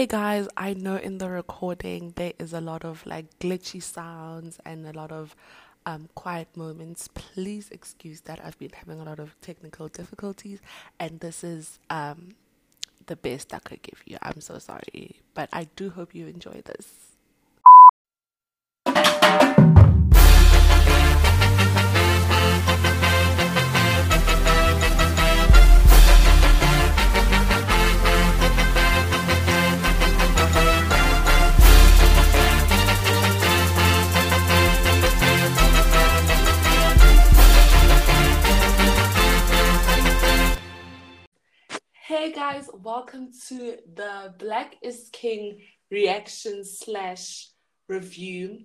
Hey guys, I know in the recording there is a lot of like glitchy sounds and a lot of um, quiet moments. Please excuse that. I've been having a lot of technical difficulties, and this is um, the best I could give you. I'm so sorry, but I do hope you enjoy this. Hey guys, welcome to the Black is King reaction slash review.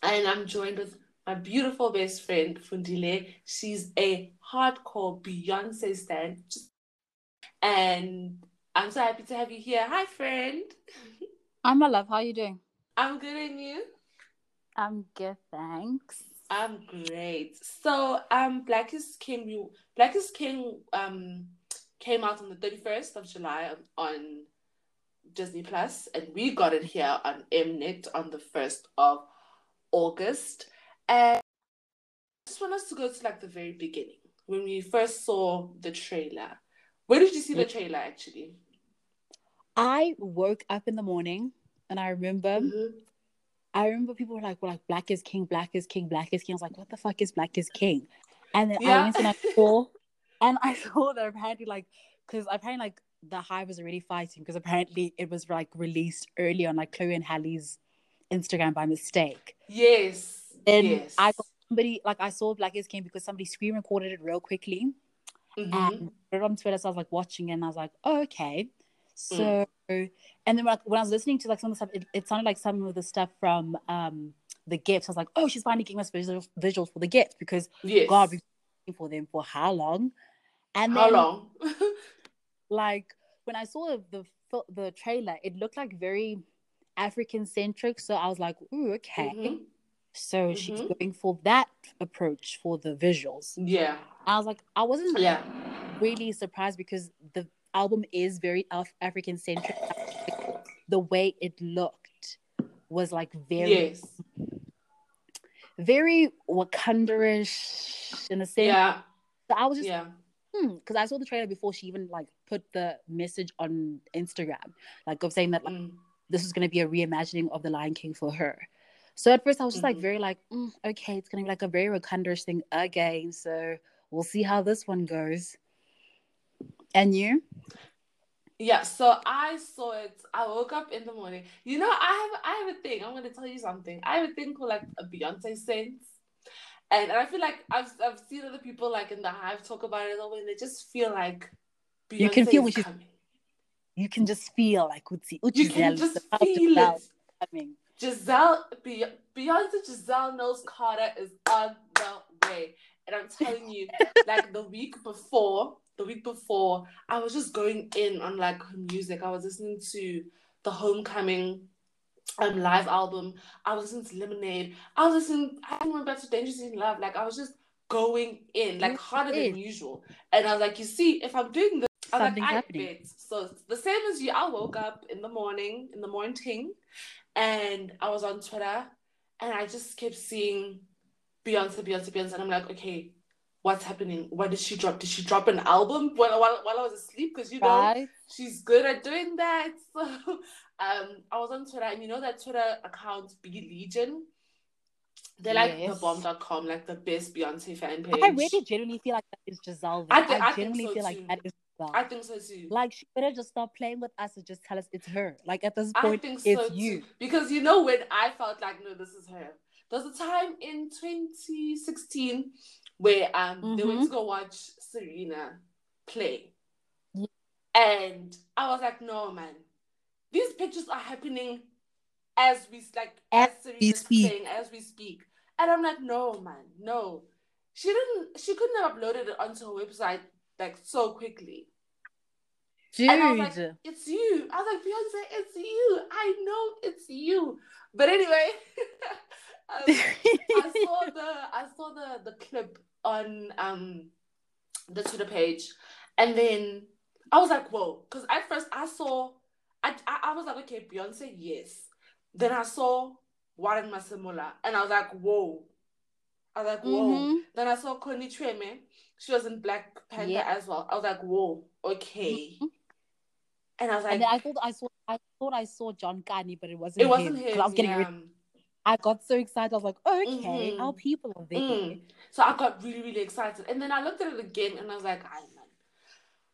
And I'm joined with my beautiful best friend, Fundile. She's a hardcore Beyonce stan. And I'm so happy to have you here. Hi, friend. Hi, my love. How are you doing? I'm good, and you? I'm good, thanks. I'm great. So, um, Black is King. We, Black is King. Um, came out on the 31st of July on, on Disney Plus, and we got it here on Mnet on the 1st of August. And I just want us to go to like the very beginning when we first saw the trailer. Where did you see the trailer actually? I woke up in the morning and I remember Mhm. I remember people were like, well, like Black is King, Black is King, Black is King. I was like, what the fuck is Black is King? And then Yeah. I went and I saw and I saw that apparently like because apparently like the hive was already fighting because apparently it was like released early on like Chloe and Halle's Instagram by mistake. Yes. And yes. I got somebody like I saw Black is King because somebody screen recorded it real quickly. Mhm. and put it on Twitter. So I was like watching it and I was like, oh, okay. Mm. So, and then like, when I was listening to like some of the stuff, it, it sounded like some of the stuff from um the gifts. I was like, oh, she's finally giving us visuals, visuals for the gift because yes. God, we've been waiting for them for how long? And How then, long? like when I saw the the, the trailer, it looked like very African centric. So I was like, ooh, okay. Mhm. So she's Mhm. going for that approach for the visuals. Yeah. I was like, I wasn't Yeah. really surprised because the album is very Af- African centric. The way it looked was like very, Yes. very Wakanda-ish in a sense. Yeah. So I was just, Yeah. Hmm, because I saw the trailer before she even like put the message on Instagram, like of saying that like, Mm. this is going to be a reimagining of the Lion King for her. So at first I was just like Mhm. very like, mm, okay, it's going to be like a very Wakanda-ish thing again. So we'll see how this one goes. And you? Yeah, so I saw it. I woke up in the morning. You know, I have I have a thing. I'm gonna tell you something. I have a thing called like a Beyonce sense. And, and I feel like I've I've seen other people like in the hive talk about it all and they just feel like Beyonce You can feel when coming. you can just feel like Utsi, You can just feel it. coming. Giselle Be- Beyonce Giselle Knowles-Carter is on the way. And I'm telling you, like the week before, the week before, I was just going in on like her music. I was listening to the Homecoming um live album. I was listening to Lemonade. I was listening. I went back to Dangerous in Love. Like I was just going in, like harder than usual. And I was like, you see, if I'm doing this, I was like, I happening. bet. So the same as you, I woke up in the morning, in the morning, and I was on Twitter, and I just kept seeing Beyonce, Beyonce, Beyonce, and I'm like, okay, what's happening? What did she drop? Did she drop an album while while, while I was asleep? Because you know she's good at doing that. So um, I was on Twitter, and you know that Twitter account, Bey Legion. They're like Yes. the bomb.com, like the best Beyonce fan page. I really genuinely feel like that is Giselle. I thi- I think genuinely so feel too. like that is Giselle. I think so too. like she better just stop playing with us and just tell us it's her. Like at this I point, think it's so you. too. Because you know when I felt like no, this is her. There was a time in 2016 where um they went Mhm. to go watch Serena play. Yeah. And I was like, no man, these pictures are happening as we like As as we Serena's speak. playing, as we speak. And I'm like, no man, no. She didn't she couldn't have uploaded it onto her website like so quickly. Dude. And I was like, it's you. I was like, Beyonce, it's you. I know it's you. But anyway, um, I saw the I saw the the clip on um the Twitter page, and then I was like, whoa, because at first I saw I, I, I was like, okay, Beyonce, yes. Then I saw Warren Masemola, and I was like, whoa. I was like, whoa. Mhm. Then I saw Connie Chiume. She was in Black Panther Yeah. as well. I was like, whoa, okay. Mhm. And I was like, and I thought I saw I thought I saw John Kani, but it wasn't it wasn't him. him. I was getting yeah. ready. I got so excited. I was like, okay, Mhm. our people are there. Mm. So I got really, really excited. And then I looked at it again and I was like, "Ay, man,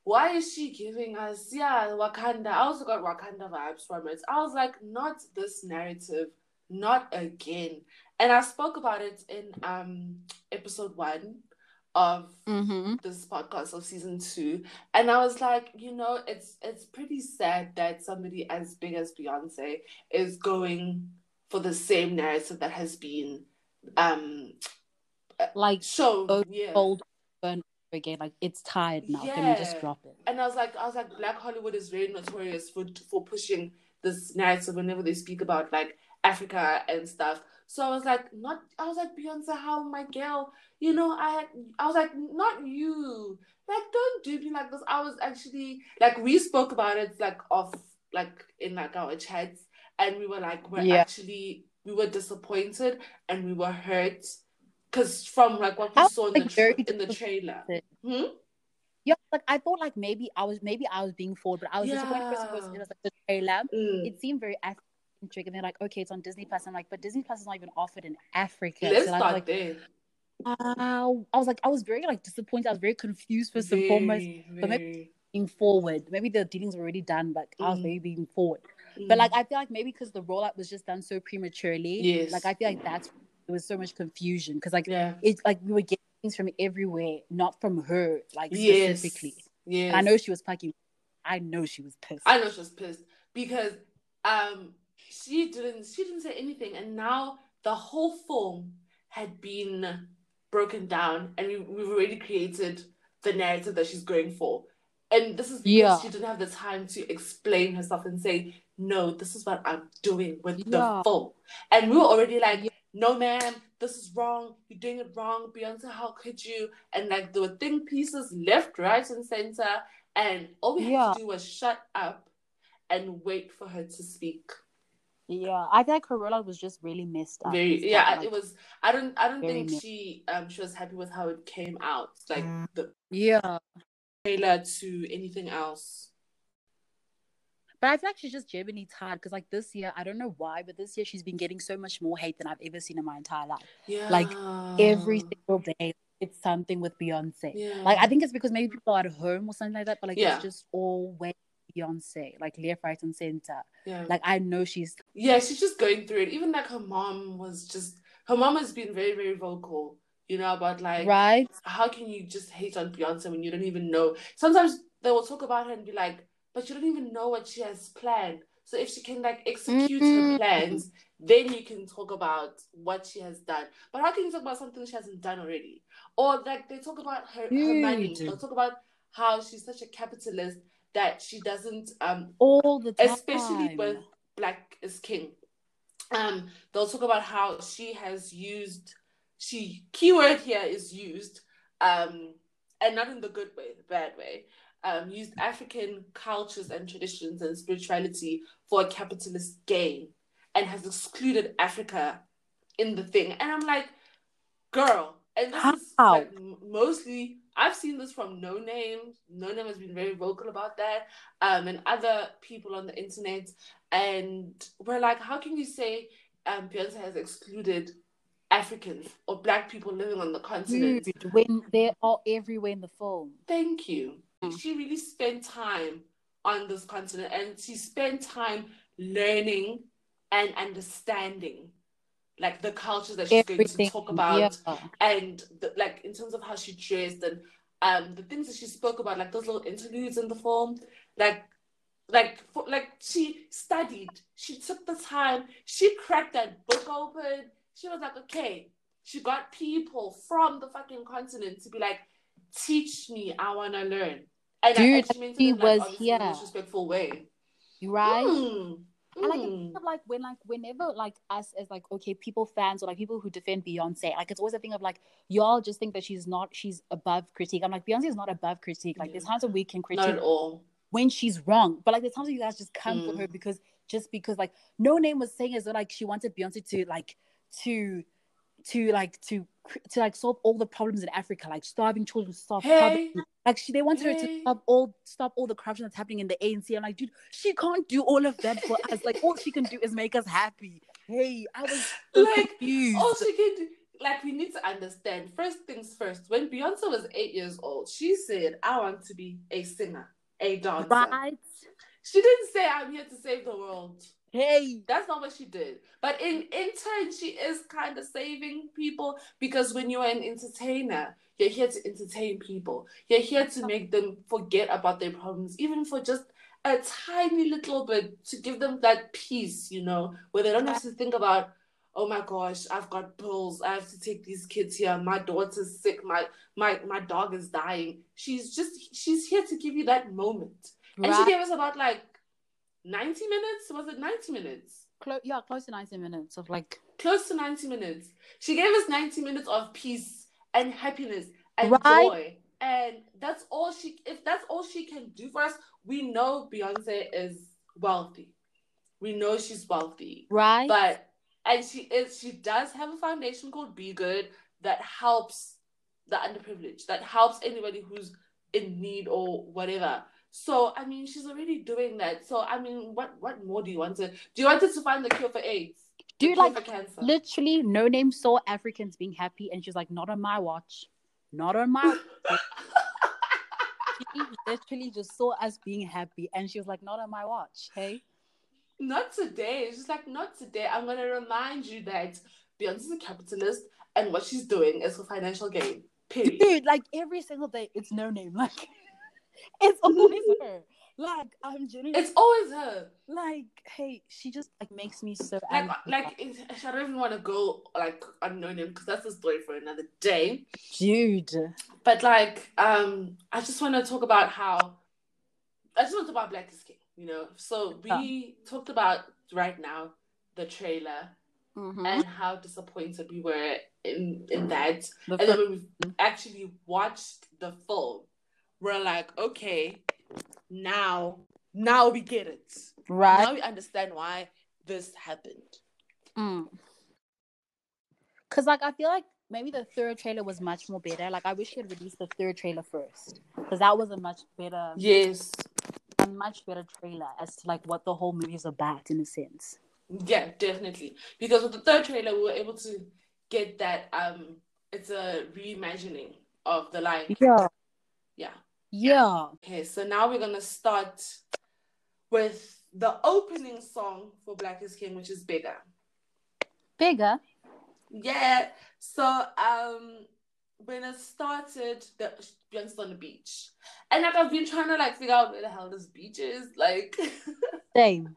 why is she giving us, yeah, Wakanda? I also got Wakanda vibes from it. I was like, not this narrative, not again. And I spoke about it in um episode one of Mm-hmm. this podcast of season two. And I was like, you know, it's it's pretty sad that somebody as big as Beyonce is going for the same narrative that has been um Like shown. Oh, yeah. old burn again. Like it's tired now. Can we just drop it? And I was like, I was like, Black Hollywood is very notorious for for pushing this narrative whenever they speak about like Africa and stuff. So I was like, not. I was like, Beyonce, how my girl, you know, I I was like, not you. Like, don't do me like this. I was actually like, we spoke about it like off, like in like our chats, and we were like, we're Yeah. actually, we were disappointed and we were hurt. Cause from like what we I saw in like, the tra- in the trailer, hmm? Yeah, like I thought like maybe I was maybe I was being forward, but I was disappointed first because it was like the trailer. Mm. It seemed very African and they're like, okay, it's on Disney Plus. I'm like, but Disney Plus is not even offered in Africa. Let's so I was start like, there. wow. I was like, I was very like disappointed. I was very confused first and foremost. Very, maybe- Being forward, maybe the dealings were already done, but I was Mm. maybe being forward. Mm. But like I feel like maybe because the rollout was just done so prematurely. Yes. Like I feel like that's there was so much confusion because like yeah, it's like we were getting things from everywhere, not from her, like yes, specifically. yes. I know she was fucking. I know she was pissed. I know she was pissed because um she didn't she didn't say anything, and now the whole film had been broken down, and we, we've already created the narrative that she's going for. And this is because Yeah. she didn't have the time to explain herself and say, no, this is what I'm doing with the Yeah. film. And we were already like, Yeah. no, ma'am, this is wrong. You're doing it wrong. Beyonce, how could you? And like there were think pieces left, right, and center. And all we had Yeah. to do was shut up and wait for her to speak. Yeah, I feel like her rollout was just really messed up. Very, yeah, time, it was. I don't, I don't think messy. she, um, she was happy with how it came out, like the Yeah, trailer to anything else. But I feel like she's just genuinely tired because like this year, I don't know why, but this year she's been getting so much more hate than I've ever seen in my entire life. Yeah, Like, Every single day, it's something with Beyonce. yeah, Like I think it's because maybe people are at home or something like that, but like Yeah. it's just always Beyonce, like left, right, and center. yeah, Like I know she's yeah, she's just going through it. Even like her mom was just, her mom has been very, very vocal, you know, about like, right. how can you just hate on Beyonce when you don't even know? Sometimes they will talk about her and be like, but you don't even know what she has planned. So if she can like execute her Mm. plans, then you can talk about what she has done. But how can you talk about something she hasn't done already? Or like they talk about her, her money. They'll talk about how she's such a capitalist that she doesn't um All the time. especially with Black is King. Um, they'll talk about how she has used she keyword here is used, um, and not in the good way, the bad way. Um, used African cultures and traditions and spirituality for a capitalist gain, and has excluded Africa in the thing. And I'm like, girl, and this is like mostly I've seen this from Noname. No Name has been very vocal about that um, and other people on the internet. And we're like, how can you say um, Beyonce has excluded Africans or Black people living on the continent? Dude, when they are everywhere in the film. Thank you. Mm. She really spent time on this continent and she spent time learning and understanding like the cultures that she's going to talk about Yeah. and the, like in terms of how she dressed and um the things that she spoke about like those little interludes in the film like like for, like she studied she took the time she cracked that book open she was like okay she got people from the fucking continent to be like teach me i want to learn and, Dude, meant it like, was obviously in a disrespectful way Right? Mm, And like, mm. kind of like when like whenever like us as like okay people fans or like people who defend Beyonce like it's always a thing of like y'all just think that she's not she's above critique. I'm like Beyonce is not above critique. Like there's times that we can critique not at all when she's wrong. But like the times that you guys just come Mm. for her because just because like Noname was saying as though like she wanted Beyonce to like to to like to to like solve all the problems in Africa, like starving children, stop Hey. poverty. Like she, they wanted her to stop all stop all the corruption that's happening in the ANC. I'm like, dude, she can't do all of that for us. Like all she can do is make us happy. Hey, I was so Like, confused. all she can do like we need to understand first things first when beyonce was eight years old she said i want to be a singer a dancer right? she didn't say i'm here to save the world Hey, that's not what she did. But in in turn she is kind of saving people because when you're an entertainer you're here to entertain people. You're here to make them forget about their problems even for just a tiny little bit to give them that peace you know where they don't have to think about oh my gosh i've got bills i have to take these kids here. My daughter's sick. My my my dog is dying. She's just she's here to give you that moment. And she gave us about like 90 minutes was it 90 minutes Clo- yeah, close to 90 minutes of like close to 90 minutes she gave us 90 minutes of peace and happiness and Right. joy and that's all she if that's all she can do for us we know beyonce is wealthy we know she's wealthy right. but and she is she does have a foundation called BeyGOOD that helps the underprivileged, that helps anybody who's in need or whatever. So I mean, she's already doing that. So I mean, what what more do you want to? Do you want her to find the cure for AIDS? Do you like, for cancer. Literally, Noname saw Africans being happy, and she's like, "Not on my watch, not on my." she literally just saw us being happy, and she was like, "Not on my watch." Hey, not today. She's like, not today. I'm gonna remind you that Beyonce's a capitalist, and what she's doing is for financial gain. Period. dude, like every single day, it's Noname. Like, it's always her. Like, I'm genuinely It's always her. like, hey, she just like makes me so like angry. like I don't even want to go like unknown him because that's a story for another day. dude. But like um I just want to talk about how I just want to talk about Black is King, you know. So we talked about right now the trailer Mhm. and how disappointed we were in in that. The And then when we actually watched the film, we're like, okay, now now we get it. right? Now we understand why this happened. Mm. Cause like I feel like maybe the third trailer was much more better. Like I wish he had released the third trailer first, because that was a much better, Yes. a much better trailer as to like what the whole movie is about in a sense. Yeah, definitely. Because with the third trailer, we were able to get that um, it's a reimagining of the like, Yeah, yeah. Yeah. Okay, so now we're gonna start with the opening song for Black is King, which is Bigger. Bigger. Yeah. So um, when it started, the Beyonce's on the beach, and like I've been trying to like figure out where the hell this beach is. Like, Same.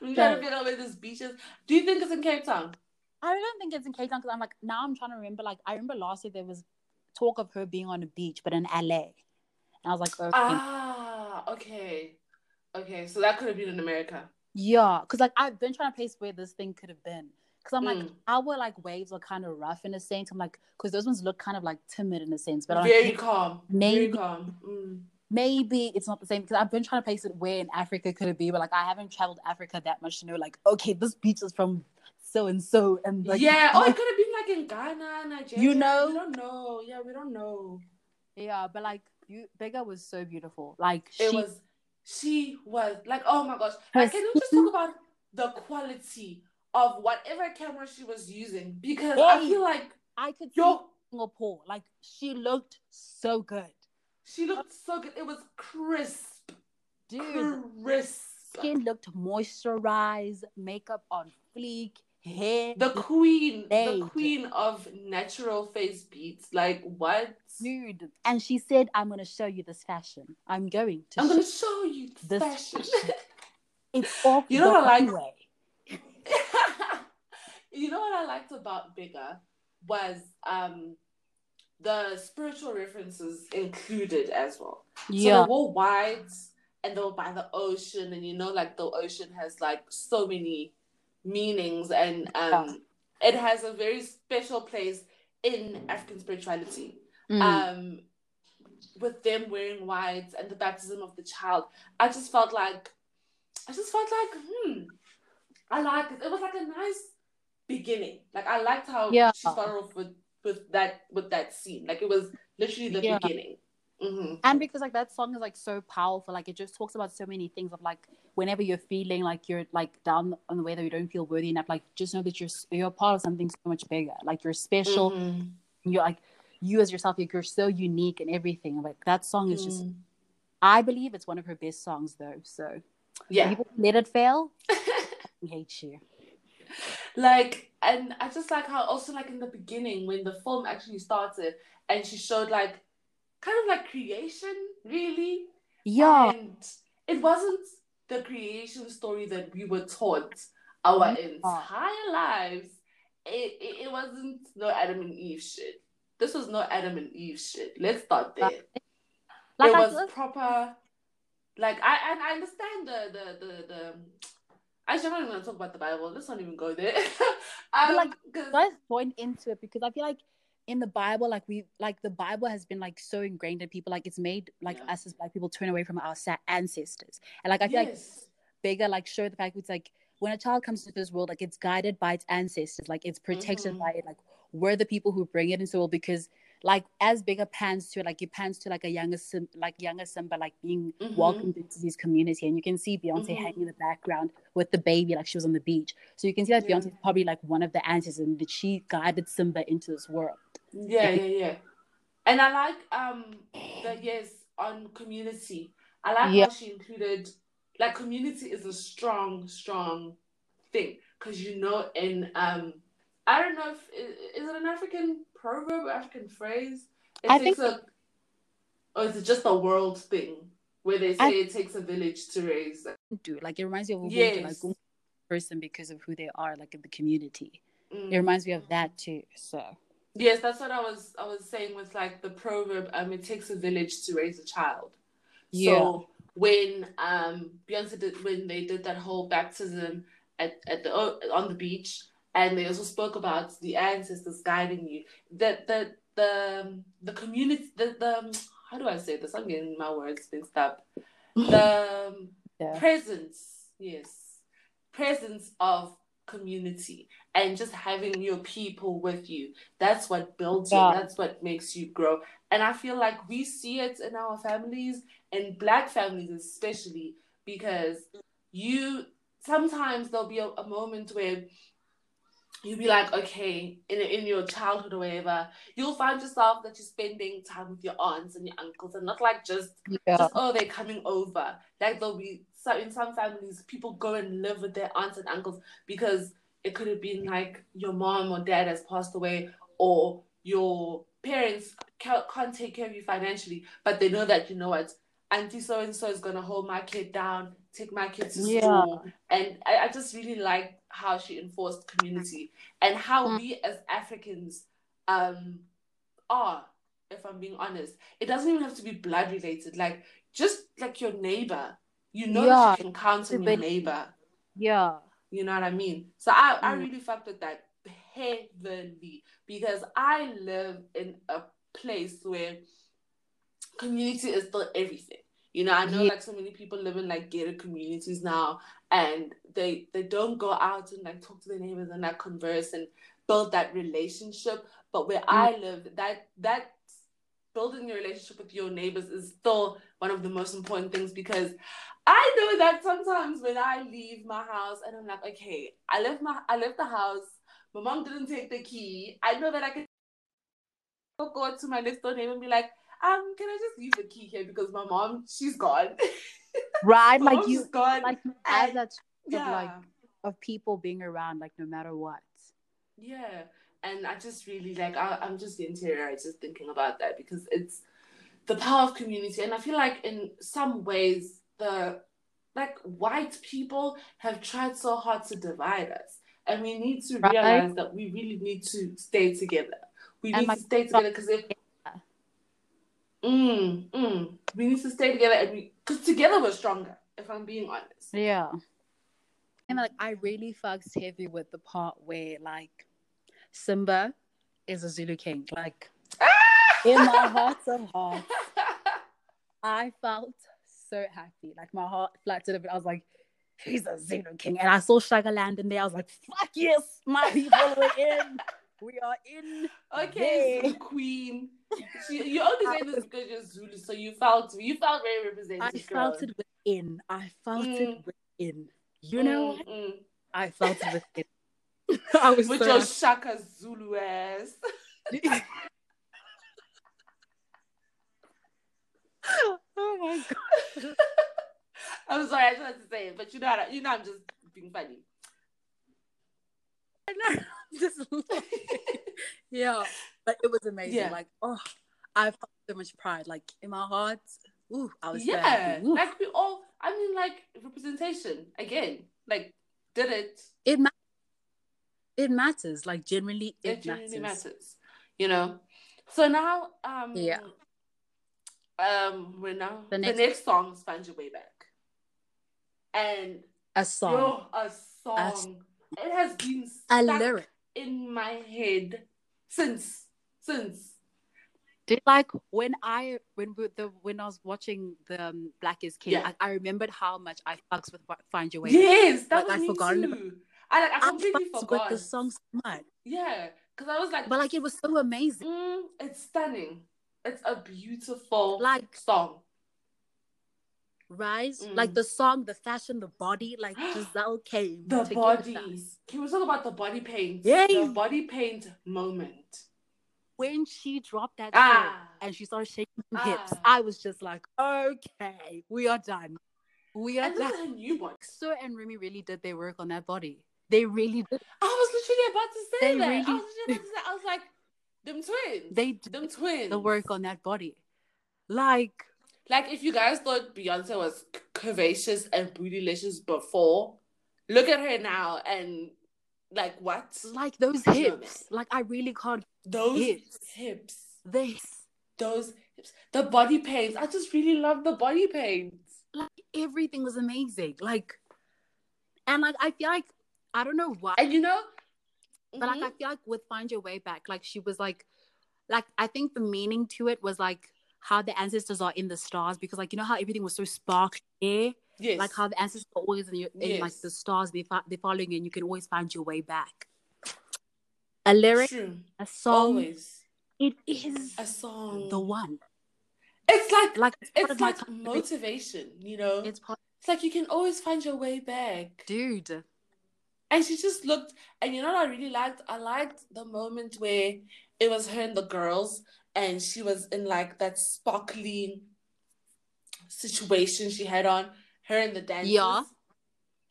Been trying to figure out where this beach is. Do you think it's in Cape Town? I don't think it's in Cape Town because I'm like now I'm trying to remember. Like I remember last year there was talk of her being on a beach, but in LA, and I was like, okay, Ah, okay. Okay, so that could have been in America. yeah, because like I've been trying to place where this thing could have been. Because I'm like, Mm. our like waves are kind of rough in a sense. I'm like, because those ones look kind of like timid in a sense, but I'm Very like, calm. maybe- Very calm. Mm. maybe it's not the same. Because I've been trying to place it where in Africa could it be, but like I haven't traveled Africa that much to know. Like, okay, this beach is from so and so, and like, yeah. Oh, it could have been like in Ghana, Nigeria. You know? We don't know. Yeah, we don't know. yeah, but like, you, Bigger was so beautiful. Like, It she, was. She was like, oh my gosh. Like, can you just talk about the quality of whatever camera she was using? Because I feel like I could see yo, Singapore. Like, she looked so good, she looked so good. It was crisp, dude. crisp. Skin looked moisturized, makeup on fleek, hair. the queen, the queen of natural face beats. Like what? dude. And she said, I'm going to show you this fashion. I'm going to I'm show gonna show you This fashion. It's off You know what I like? you know what I liked about Bigger was um the spiritual references included as well. So Yeah. they wore whites and they were by the ocean, and you know, like the ocean has like so many meanings, and um, it has a very special place in African spirituality. Mm. Um, with them wearing white and the baptism of the child, I just felt like, I just felt like, hmm, I like it. It was like a nice beginning. Like I liked how Yeah. she started off with with that with that scene. Like it was literally the Yeah. beginning. Hmm and because like that song is like so powerful like it just talks about so many things of like whenever you're feeling like you're like down on the way that you don't feel worthy enough like just know that you're you're a part of something so much bigger like you're special Mhm. you're like you as yourself like, you're so unique and everything like that song is just Mm. i believe it's one of her best songs though so yeah. people let it fail I hate you like and i just like how also like in the beginning when the film actually started and she showed like kind of like creation really yeah and it wasn't the creation story that we were taught our Yeah. entire lives it, it, it wasn't no adam and eve shit this was no adam and eve shit let's start there like it I was proper like I and I understand the the the the actually I'm not even gonna talk about the Bible. Let's not even go there. um, like, let's point into it because I feel like in the Bible, like we like the Bible has been like so ingrained in people, like it's made like Yeah. us as black people turn away from our sa- ancestors, and like I feel like yes. bigger like show the fact it's like when a child comes into this world, like it's guided by its ancestors, like it's protected Mhm. by it, like we're the people who bring it into the world because like as bigger pans to like it pans to like a younger Sim, like younger Simba, like being Mhm. welcomed into this community, and you can see Beyonce Mhm. hanging in the background with the baby, like she was on the beach. So you can see that Yeah. Beyonce is probably like one of the ancestors, and that she guided Simba into this world. Yeah, yeah, yeah. And I like um the yes on community. I like Yeah. how she included like community is a strong, strong thing because you know in um I don't know if is it an African proverb African phrase? It I takes think- a or is it just a world thing where they say I- it takes a village to raise Do like it reminds you of a Yes. like person because of who they are, like in the community. Mm. It reminds me of that too. So Yes, that's what I was I was saying with like the proverb um it takes a village to raise a child. Yeah. So when um Beyonce did when they did that whole baptism at, at the on the beach and they also spoke about the ancestors guiding you. The the the the community the, the how do I say this? I'm getting my words mixed up. The um, Yeah. presence, yes. Presence of community and just having your people with you. That's what builds Yeah. you. That's what makes you grow. And I feel like we see it in our families and black families especially because you sometimes there'll be a, a moment where you'll be like, okay, in in your childhood or whatever, you'll find yourself that you're spending time with your aunts and your uncles and not like just yeah. just oh they're coming over like there'll be so in some families people go and live with their aunts and uncles because it could have been like your mom or dad has passed away or your parents can't, can't take care of you financially but they know that you know what auntie so and so is going to hold my kid down take my kid to Yeah. school and I, I just really like how she enforced community and how Mm. we as africans um are if i'm being honest it doesn't even have to be blood related like just like your neighbor you know Yeah. that you can count on your neighbor Yeah. you know what I mean? So I, I Mm. really fucked with that heavily because I live in a place where community is still everything. You know, I know Yeah. like so many people live in like gated communities now and they they don't go out and like talk to their neighbors and like converse and build that relationship. But where mm. I live, that that building a relationship with your neighbors is still one of the most important things because I know that sometimes when I leave my house and I'm like, okay, I left my I left the house, my mom didn't take the key. I know that I can go to my next door neighbor and be like, um, can I just leave the key here because my mom she's gone. Right. My like you gone. like you add that yeah. like of people being around like no matter what. Yeah, and I just really like I, I'm just interior just thinking about that because it's the power of community, and I feel like in some ways the like white people have tried so hard to divide us, and we need to Right. realize that we really need to stay together. We And need to stay together because if mm, mm, we need to stay together, and we because together we're stronger. If I'm being honest, Yeah. And like I really fucks heavy with the part where like Simba is a Zulu king. Like in my heart of hearts, I felt so happy. Like my heart flattered a bit. I was like, he's a Zulu king. And I saw Shakaland in there. I was like, fuck yes, my people are in. We are in. Okay, there. Queen. She, you only say this because you're Zulu, so you felt you felt very represented. I felt it within. I felt Mm. it within. You know, Mm, mm. I felt it within. I was with so your happy. Shaka Zulu ass. oh my god. I'm sorry, I just had to say it, but you know, how you know, I'm just being funny. I know. I'm just yeah, but it was amazing. Yeah. Like, oh, I felt so much pride, like in my heart. Ooh, I was yeah. Like we all. I mean, like representation again. Like, did it? it ma- it matters. Like generally, It, it, genuinely matters. matters. You know. So now, um, Yeah. Um, we're now the The next, next- song is "Find Your Way Back," and A song, yo, a song. it has been a stuck lyric. in my head since since. Did like when I when we- the when I was watching the um, Black is King, Yeah. I, I remembered how much I fucks with Fi- Find Your Way. Yes, that Like, was me forgotten too. I like I I completely fucks forgot the song so much, Yeah, because I was like, but like it was so amazing. mm, it's stunning. It's a beautiful Like song. Rise, Mm. like the song, the fashion, the body, like Giselle came. The body. Can we talk about the body paint? Yeah, The body paint moment. When she dropped that Ah. and she started shaking her Ah. hips, I was just like, okay, we are done. We are And this done. is a new one. So and Remy really did their work on that body. They really did. I was literally about to say They that. I was literally about to say. I was like, them twins. They did them twins. the work on that body. Like, Like, if you guys thought Beyonce was curvaceous and bootylicious before, look at her now and like what? like those hips. Like I really can't. Those hips. hips. This. Those hips. The body paints. I just really love the body paints. Like everything was amazing. Like, and like I feel like I don't know why, And you know, but like I mm-hmm. feel like with Find Your Way Back, like she was like, like I think the meaning to it was like how the ancestors are in the stars because like you know how everything was so sparkly, yes. like how the ancestors are always in, your, in like the stars they fo- they're following you and you can always find your way back. A lyric, True. a song, Always it is a song. the one. It's like Like it's it's like motivation. You know, It's part, it's like you can always find your way back. dude. And she just looked, and you know what I really liked? I liked the moment where it was her and the girls, and she was in like that sparkly situation she had on, her and the dancers. Yeah.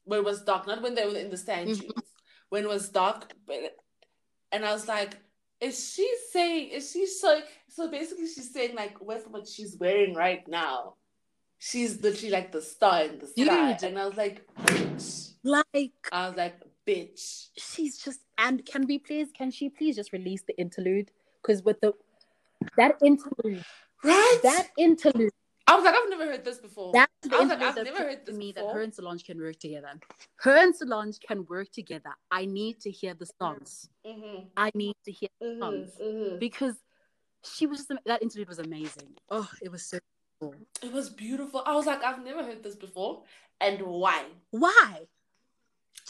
When it was dark, not when they were in the sand Mhm. When it was dark, but, and I was like, is she saying, is she so, so basically she's saying like with what she's wearing right now, she's literally like the star in the sky. Dude. And I was like, bitch. Like I was like, bitch. she's just and can we please can she please just release the interlude because with the that interlude Right? that interlude I was like, I've never heard this before. that's the I was like, I've never heard to this me that her and Solange can work together her and Solange can work together I need to hear the songs Mm-hmm. I need to hear Mm-hmm. songs Mm-hmm. because she was just that interlude was amazing oh it was so cool It was beautiful. I was like, I've never heard this before. And why? why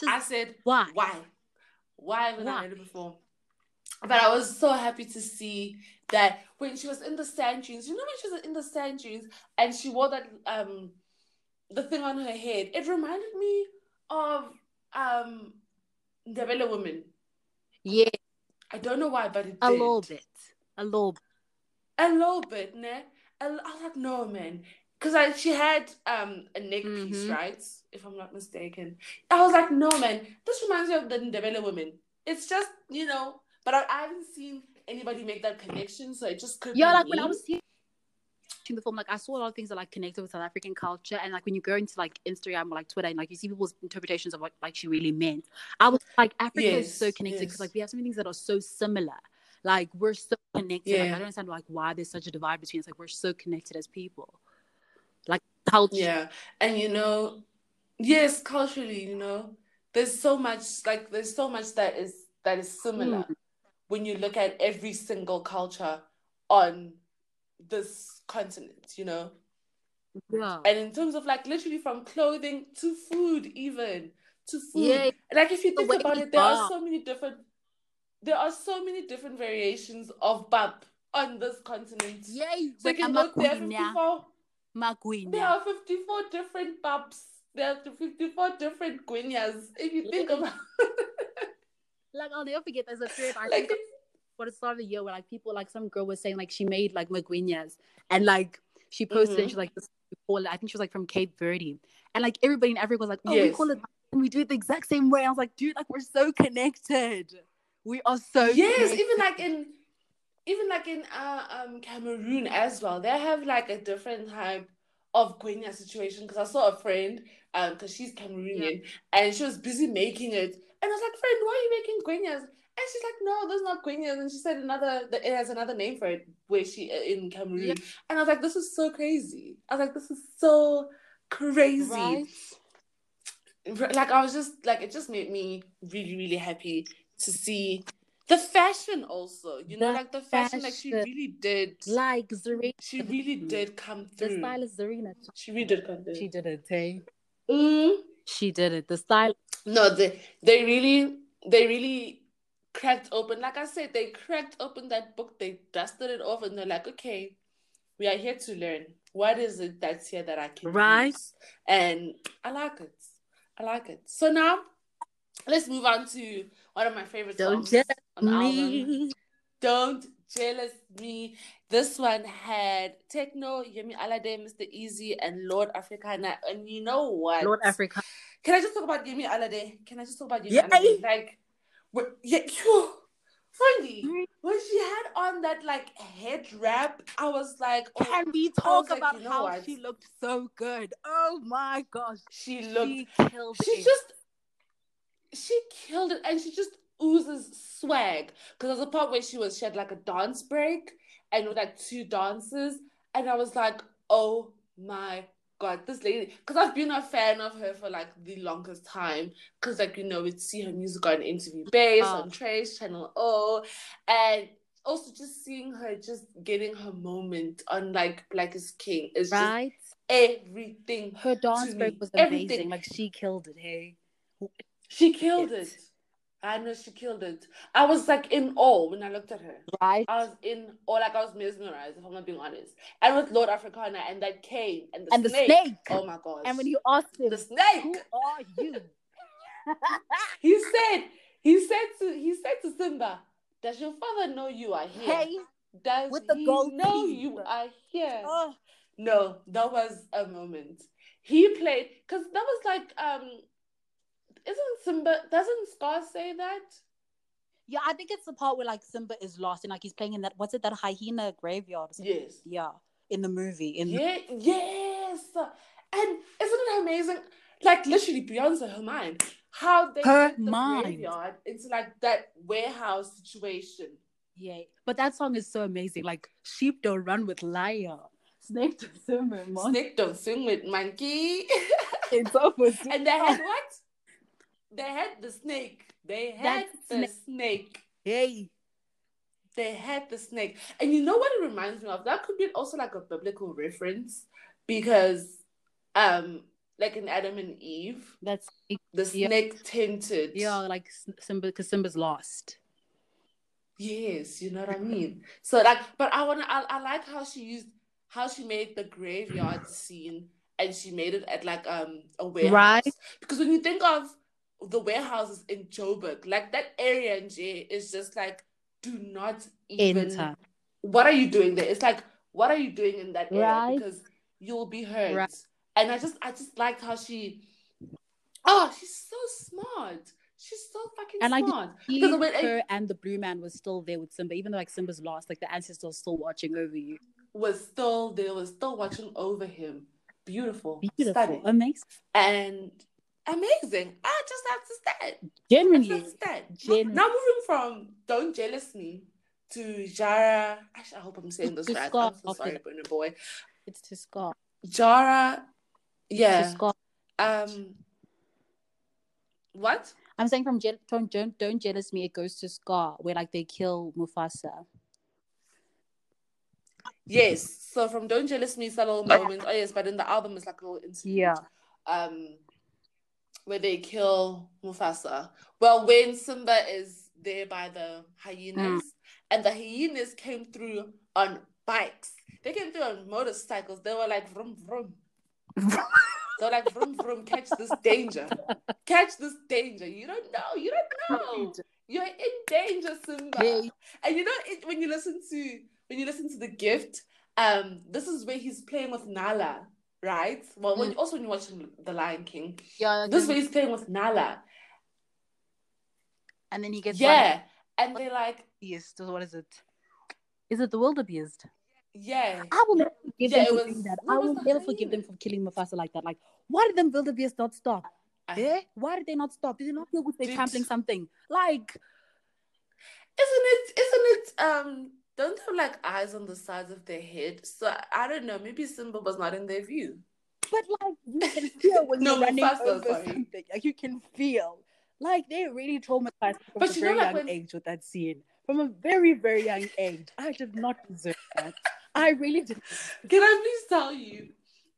just I said, why why? Why haven't I Why? heard it before? But I was so happy to see that when she was in the sand dunes, you know when she was in the sand dunes and she wore that um the thing on her head, it reminded me of um the Ndebele woman. yeah I don't know why, but it a did. little bit a little bit A little bit, ne? I was like, no, man. Because she had um a neck piece, Mhm. right? If I'm not mistaken. I was like, no, man. This reminds me of the Ndebele woman. It's just, you know, but I, I haven't seen anybody make that connection, so it just could yeah be like when i was seeing the film like i saw a lot of things that like connected with south african culture. And like when you go into like instagram or like twitter and like you see people's interpretations of what like she really meant i was like africa is so connected because yes. like we have so many things that are so similar. Like we're so connected. Like, i don't understand like why there's such a divide between us. Like we're so connected as people. Like culture. Yeah, and you know, yes, culturally, you know, there's so much like there's so much that is that is similar. Mm. When you look at every single culture on this continent, you know. Yeah. And in terms of like literally from clothing to food, even to food. Yeah. Like if you think about it, there are so many different there are so many different variations of bap on this continent. Yay. So you can look there are 54 Magwinya. there are 54 different baps. There are 54 different guineas. If you think Yeah. about Like I'll never forget there's a period I like think for the start of the year where like people like some girl was saying like she made like magwinas and like she posted Mhm. and she's like this call it I think she was like from Cape Verde and like everybody in Africa was like oh we call it and we do it the exact same way I was like dude like we're so connected we are so yes, connected. even like in even like in uh, um Cameroon as well, they have like a different type of guinea situation. Because I saw a friend, um, because she's Cameroonian, and she was busy making it, I was like, friend, why are you making guineas? And she's like, no, there's not guineas, and she said another, it has another name for it, where she uh, in Cameroon, Yeah. and I was like, this is so crazy. I was like, this is so crazy. Right. Like I was just like it just made me really really happy to see the fashion also you know The like the fashion like she really did. Like Zerina. She really did come the through. stylist Zerina. She really did come through. She did it hey Mm. She did it the style. No they they really they really cracked open. Like I said they cracked open that book. They dusted it off and they're like okay we are here to learn. What is it that's here that I can Right. use and I like it. I like it. So now let's move on to one of my favorite don't songs on the album. Don't jealous me. This one had Tekno, Yemi Alade, Mr. Eazi, and Lord Afrixana. And you know what? Lord Africa Can I just talk about Yemi Alade? Can I just talk about Yemi Yay! Alade? Like, what, yeah, phew. Funny. When she had on that like head wrap, I was like, oh, Can we talk like, about you know how what? she looked so good? Oh my gosh. she looked she killed she it. just she killed it and she just oozes swag because there's a part where she was she had like a dance break and with like two dances and i was like oh my god this lady because i've been a fan of her for like the longest time because like you know we'd see her music on MTV Base Ah. on trace channel o and also just seeing her just getting her moment on like black is king is just right? everything Her dance break was amazing. Everything. Like she killed it, hey. She killed It. it. I know she killed it. I was like in awe when I looked at her. Right? I was in awe, like I was mesmerized, if I'm not being honest. And with Lord Afrixana and that cane and the And the snake. snake. Oh my gosh. And when you asked him, the snake, who snake, are you? he said, he said to he said to Simba, Does your father know you are here? hey, Does with the he gold know teeth. you are here? oh, No, that was a moment. He played because that was like um isn't Simba doesn't Scar say that? yeah, I think it's the part where like Simba is lost and like he's playing in that what's it that hyena graveyard? or? Yes. Yeah, in the movie. In Yeah, yes. And isn't it amazing? Like literally Beyonce, her mind. How they Her the mind. graveyard into like that warehouse situation. yeah, but that song is so amazing. Like sheep don't run with liar. Snake to Simba, man. Snake don't swim with monkey. It's opposite. and they had what? They had the snake. They had That the snake. Hey, They had the snake. And you know what it reminds me of? That could be also like a biblical reference because um like in Adam and Eve, that's the Yeah. snake tinted. yeah, like Simba because Simba's lost. Yes, you know what I mean. So like, but I wanna, I, I like how she used, how she made the graveyard scene, and she made it at like um a warehouse. Right. Because when you think of the warehouses in Joburg, like that area in J is just like, do not even. Enter. What are you doing there? It's like, what are you doing in that area? Right. Because you'll be hurt. Right. And I just, I just liked how she. Oh, she's so smart. She's so fucking And like smart. Because when her and the blue man was still there with Simba, even though like Simba's lost, like the ancestors still watching over you. was still there was still watching over him. Beautiful, Beautiful, stunning, amazing, and amazing. I just have to just genuinely. have to stat. Genuinely. Now moving from "Don't Jealous Me" to Jara. Actually, I hope I'm saying this right. Scott I'm so sorry. Burna Boy. It's to Scar. Jara. Yeah. Um. What? I'm saying from, Je- from don't, don't jealous me, it goes to Scar, where like they kill Mufasa. yes. So from Don't Jealous Me, it's a little moment. Oh yes, but in the album it's like a little interlude. Yeah. Um, where they kill Mufasa. Well, when Simba is there by the hyenas, and the hyenas came through on bikes. They came through on motorcycles. They were like vroom vroom. They're like vroom vroom. Catch this danger. Catch this danger. You don't know. You don't know. You're in danger, Simba. Yeah. And you know it, when you listen to when you listen to the gift, um, this is where he's playing with Nala, right? Well, when, also when you're watching The Lion King, Yeah. this is where he's playing with Nala. and then he gets Yeah, and they're like, Yes, what is it? Is it the wildebeest? yeah, I will never forgive Yeah, them for was- that. I will never forgive them for killing Mufasa like that. Like, why did them wildebeest not stop? I- Eh? Why did they not stop? Did they not feel good they Did- trampling something? Like, isn't it? Isn't it? Um, don't they have like eyes on the sides of their head? So I don't know. Maybe Simba was not in their view. but like you can feel when No, you're running Mufasa, over sorry. something. Like you can feel. Like they really traumatized me from But a you know, very like, young when- age with that scene. From a very, very young age. I did not deserve that. I really did. Can I please tell you?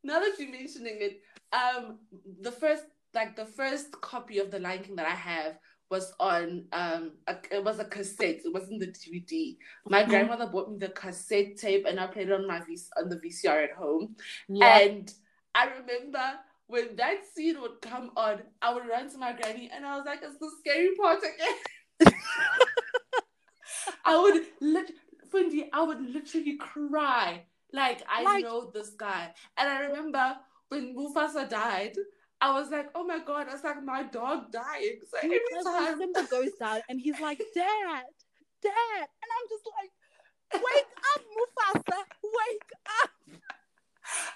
Now that you're mentioning it, um, the first like the first copy of The Lion King that I have was on um a, it was a cassette. It wasn't the DVD. My Mhm. grandmother bought me the cassette tape, and I played it on my v- on the VCR at home. Yeah. And I remember when that scene would come on, I would run to my granny and I was like, it's the scary part again. I would lit Fundi, I would literally cry. Like I Like- know this guy. And I remember when Mufasa died, I was like, oh my god, it's like my dog dying. So every time Simba goes down and he's like, Dad, Dad. And I'm just like, wake up, Mufasa, wake up.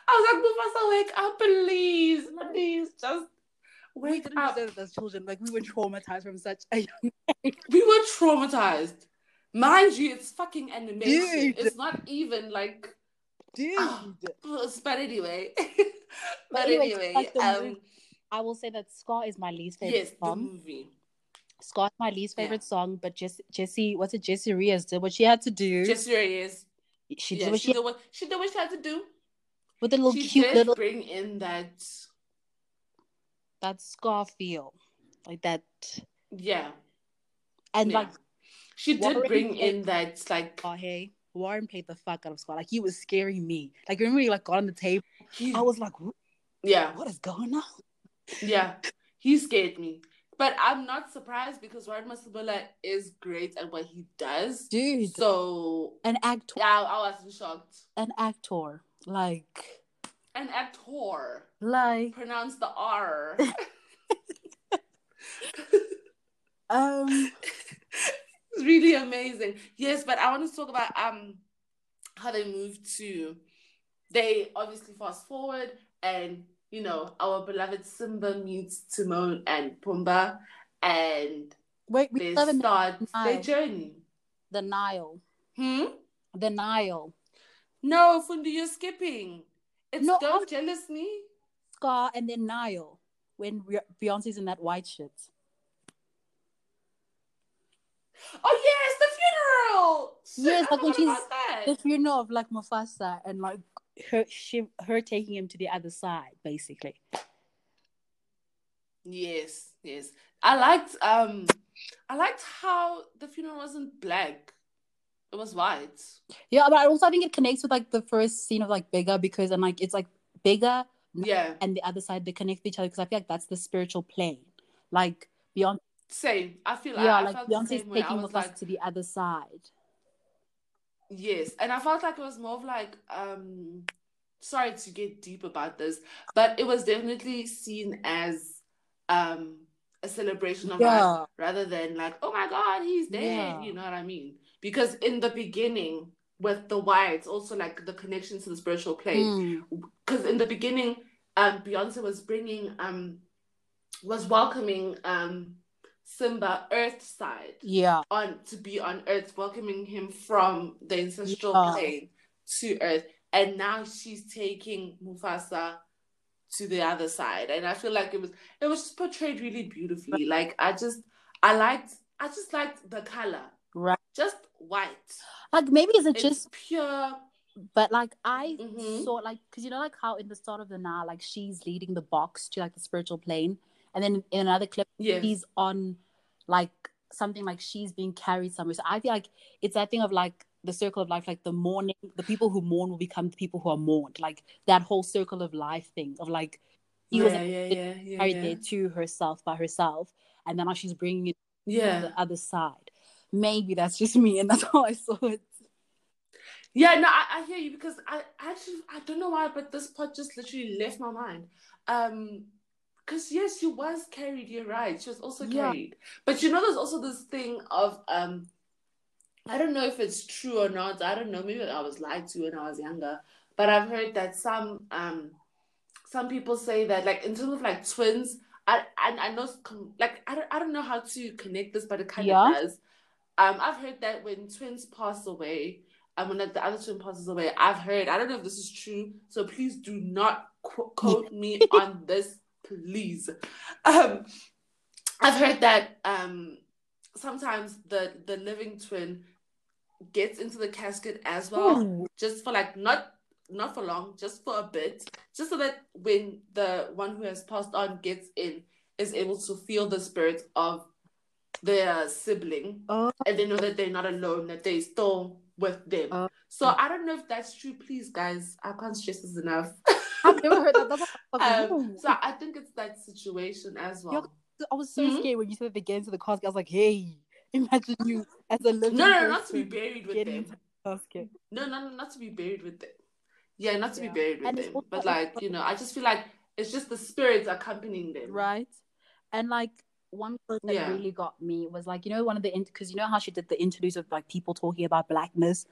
I was like, Mufasa, wake up, please. Please just We wake didn't up. as children. Like we were traumatized from such a young age. We were traumatized. Mind you, it's fucking animation. Dude. It's not even like Dude. but anyway. but, But anyway, anyway, like um movie- I will say that Scar is my least favorite yes, the movie. Scar is my least Yeah. favorite song, but Jess, Jessie, what's it? Jessie Reyez did what she had to do. Just Reyes. she did Yeah, what she she, did what she did what she had to do. with a little she cute did little bring in that that Scar feel, like that, yeah. and yeah. like she did bring played- in that like oh hey, Warren played the fuck out of Scar. Like he was scaring me. Like when he like got on the table, he, I was like, yeah, what is going on? yeah. He scared me. But I'm not surprised because Warren Masemola is great at what he does. Dude, So an actor, yeah, I wasn't shocked. an actor, like, An actor. like, Pronounce the R. um, it's really amazing. Yes, but I want to talk about um how they moved to they obviously fast forward and you know our beloved Simba meets Timon and Pumbaa and wait, we they in the, start their journey. the Nile, Hmm? the Nile. No, Fundi, you're skipping. It's No, Don't Jealous Me. Scar and then Nile when Be- Beyonce's in that white shit. Oh yes, the funeral. Yes, like when she's-. The funeral of like Mufasa and like her she her taking him to the other side, basically. Yes, yes. I liked um I liked how the funeral wasn't black. It was white. Yeah, but I also think it connects with like the first scene of like bigger because and like it's like bigger Yeah. and the other side they connect with each other because I feel like that's the spiritual plane. Like Beyonce, Same. I feel like yeah, I, like felt the Beyonce's same way. I taking was Mufasa like, to the other side. yes. And I felt like it was more of like um sorry to get deep about this, but it was definitely seen as um a celebration of life rather than like, oh my god, he's dead. Yeah. You know what I mean? Because in the beginning with the whites, also like the connection to the spiritual plane. Mm, because in the beginning, um, Beyonce was bringing, um, was welcoming, um, Simba Earth side yeah, on to be on Earth, welcoming him from the ancestral Yeah. plane to Earth, and now she's taking Mufasa to the other side, and I feel like it was it was just portrayed really beautifully. Like I just I liked I just liked the color, right. just white. Like maybe is it It's just pure But like I Mhm. saw like because you know like how in the start of the now like she's leading the box to like the spiritual plane, and then in another clip he's on like something like she's being carried somewhere. So I feel like it's that thing of like the circle of life, like the mourning, the people who mourn will become the people who are mourned, like that whole circle of life thing of like he yeah, was yeah, yeah, yeah, carried yeah. there to herself by herself, and then now she's bringing it to Yeah. the other side. Maybe that's just me, and that's how I saw it. Yeah, no, I, I hear you because I actually I don't know why, but this part just literally left my mind. Um, because yes, she was carried. You're right. She was also Yeah. carried, but you know, there's also this thing of um, I don't know if it's true or not. I don't know. Maybe I was lied to when I was younger, but I've heard that some um, some people say that like in terms of like twins. I I, I know like I don't I don't know how to connect this, but it kind of does. Um, I've heard that when twins pass away, and when the other twin passes away, I've heard, I don't know if this is true, so please do not qu- quote me on this, please. Um, I've heard that um, sometimes the, the living twin gets into the casket as well, Ooh. just for like, not not for long, just for a bit, just so that when the one who has passed on gets in, is able to feel the spirit of their sibling Oh, and they know that they're not alone, that they're still with them. Oh. so I don't know if that's true. Please, guys, I can't stress this enough. I've never heard that. That's what I was like, um, so I think it's that situation as well. I was so Mhm. scared when you said they get into the casket. I was like, hey, imagine you as a living No, no, no, not to be buried with them. the casket. No, no, no, not to be buried with them. Yeah, not to Yeah. be buried with And them. But like, you know, I just feel like it's just the spirits accompanying them. Right. And like one quote that Yeah. really got me was like, you know, one of the because you know how she did the interviews of like people talking about blackness,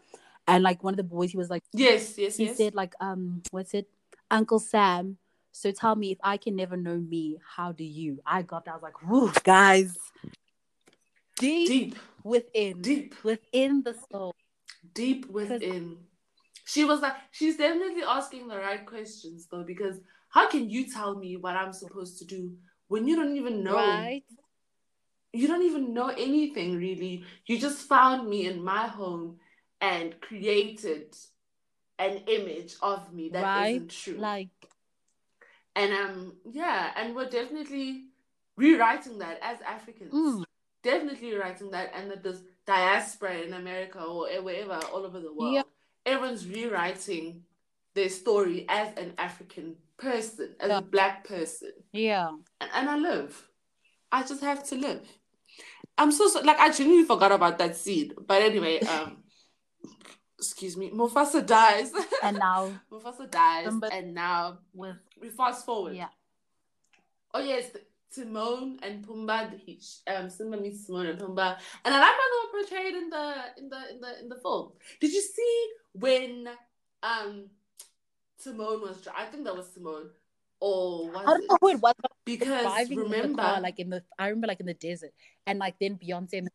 and like one of the boys, he was like, Yes, yes, he yes. said like, um, what's it, Uncle Sam. So tell me if I can never know me, how do you? I got that. I was like, whoo, guys, deep, deep, within, deep, within the soul. deep within. She was like, she's definitely asking the right questions though, because how can you tell me what I'm supposed to do when you don't even know? Right. you don't even know anything really. You just found me in my home and created an image of me that Right. not true. Like, and um yeah, and we're definitely rewriting that as Africans. Mm. Definitely rewriting that and that this diaspora in America or wherever all over the world. Yeah. Everyone's rewriting their story as an African person, as Yeah. a black person yeah. and, and I live. I just have to live. I'm so, so like I genuinely forgot about that scene. But anyway, um excuse me, Mufasa dies. And now Mufasa dies, and now with, we fast forward. yeah. Oh yes, Timon and Pumbaa. Um, Simba meets Timon and Pumbaa, and I like how they were portrayed in the in the in the in the film. Did you see when um Timon was? dri- I think that was Timon. Or was I don't know who it was, Because driving in the remember, car, like in the I remember like in the desert, and like then Beyonce and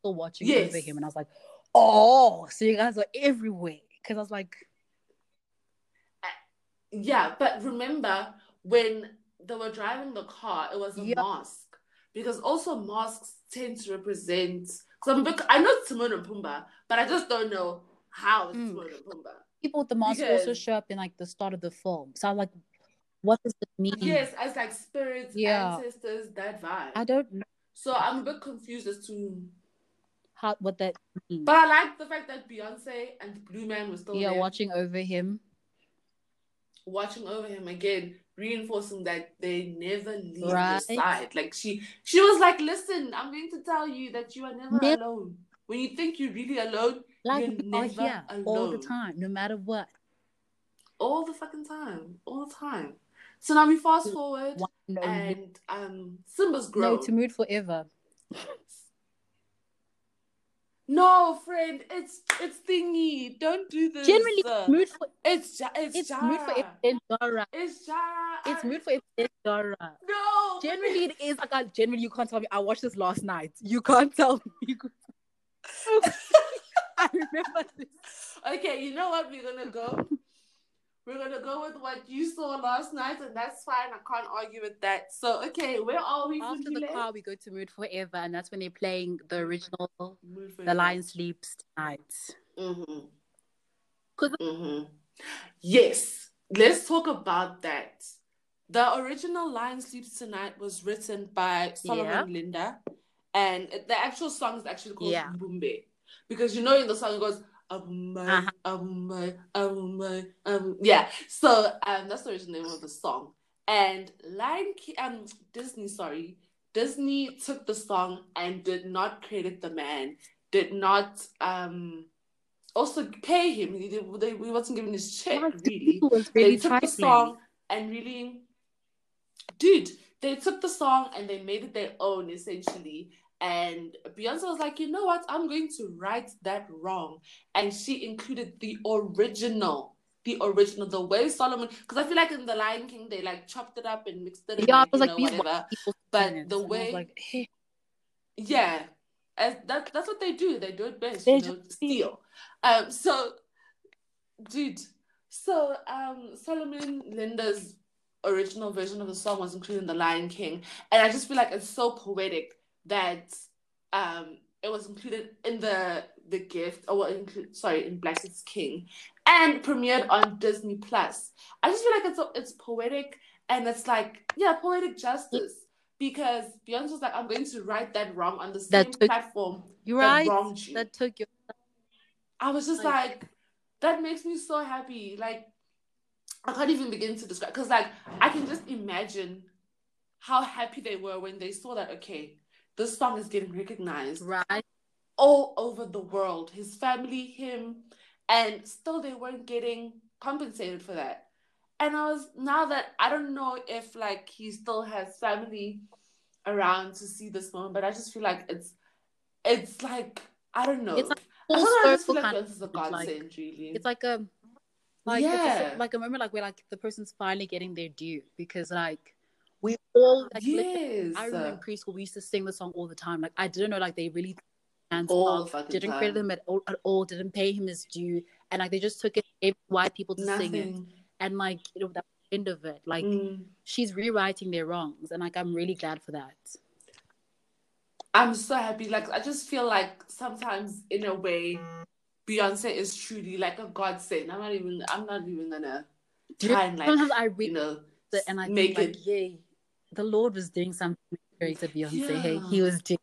still watching Yes. over him, and I was like, oh, so you guys are everywhere. Because I was like, Yeah, but remember when they were driving the car, it was a Yeah. mask because also masks tend to represent. Because I'm I know Timon and Pumbaa, but I just don't know how it's Mm. Timon and Pumbaa. People with the mask also show up in like the start of the film. So I'm like, what does this mean? Yes, as like spirits, Yeah. ancestors, that vibe. I don't know So I'm a bit confused as to. how what that means. But I like the fact that Beyonce and Blue Man were still yeah, there, watching over him. watching over him again, reinforcing that they never leave your Right. side. Like she, she was like, "Listen, I'm going to tell you that you are never Never- alone. When you think you're really alone, Like we are here all the time, no matter what. all the fucking time, all the time." So now we fast forward, One and um, Simba's No, to mood forever. No, friend, it's it's thingy. Don't do this. Generally, mood for it's Ja- it's, it's Jara. mood forever. it's Dara. It's Jara. It's mood forever. Then Dara. No. Generally, it is. I can't. Generally, you can't tell me. I watched this last night. You can't tell me. Remember this. Okay, you know what? We're gonna go. We're gonna go with what you saw last night, and that's fine. I can't argue with that. So, okay, where are we? After the car, we go to Mood Forever, and that's when they're playing the original The Lion Sleeps Tonight. Mm-hmm. Mm-hmm. Yes, let's talk about that. The original Lion Sleeps Tonight was written by Solomon Yeah. Linda, and the actual song is actually called Yeah. Mbube. Because you know in the song it goes my, Uh-huh. Abumai, my um Yeah. So um that's the original name of the song. And Lion King, um Disney, sorry, Disney took the song and did not credit the man, did not um also pay him. He, did- they, he wasn't given his check, Like, really was they took the song and really dude they took the song and they made it their own essentially and beyonce was like you know what i'm going to right that wrong and she included the original the original the way solomon because i feel like in the lion king they like chopped it up and mixed it and Yeah, like, it was like know, whatever but the and I way- like, hey, yeah, as that that's what they do. They do it best. They you know, just- steal. Um. So, dude. So, um, Solomon Linda's original version of the song was included in The Lion King, and I just feel like it's so poetic that um it was included in the the gift or well, include sorry in Black's King and premiered on Disney Plus. I just feel like it's it's poetic and it's like yeah poetic justice because Beyonce was like I'm going to right that wrong on the same That took- platform you're that right. wronged you. That took you. I was just Like- like, that makes me so happy. Like, I can't even begin to describe because, like, I can just imagine how happy they were when they saw that. Okay, this song is getting recognized Right. all over the world. His family, him, and still they weren't getting compensated for that. And I was now that I don't know if like he still has family around to see this moment, but I just feel like it's it's like I don't know. It's like I don't know, I just feel like this is a of like- godsend, really. It's like a like it's Yeah. a, like a moment like where like the person's finally getting their due because like we all like yes. I remember in preschool we used to sing the song all the time. Like I didn't know like they really hands All off, fucking didn't time. credit him at all, at all, didn't pay him his due, and like they just took it gave white people to sing it, and like you know that the end of it. Like Mm. she's rewriting their wrongs, and like I'm really glad for that. I'm so happy. Like I just feel like sometimes in a way Beyonce is truly like a godsend. I'm not even I'm not even gonna try and like Sometimes I you know and I make think like, it yay, the Lord was doing something great to Beyonce. Hey, Yeah. he was doing.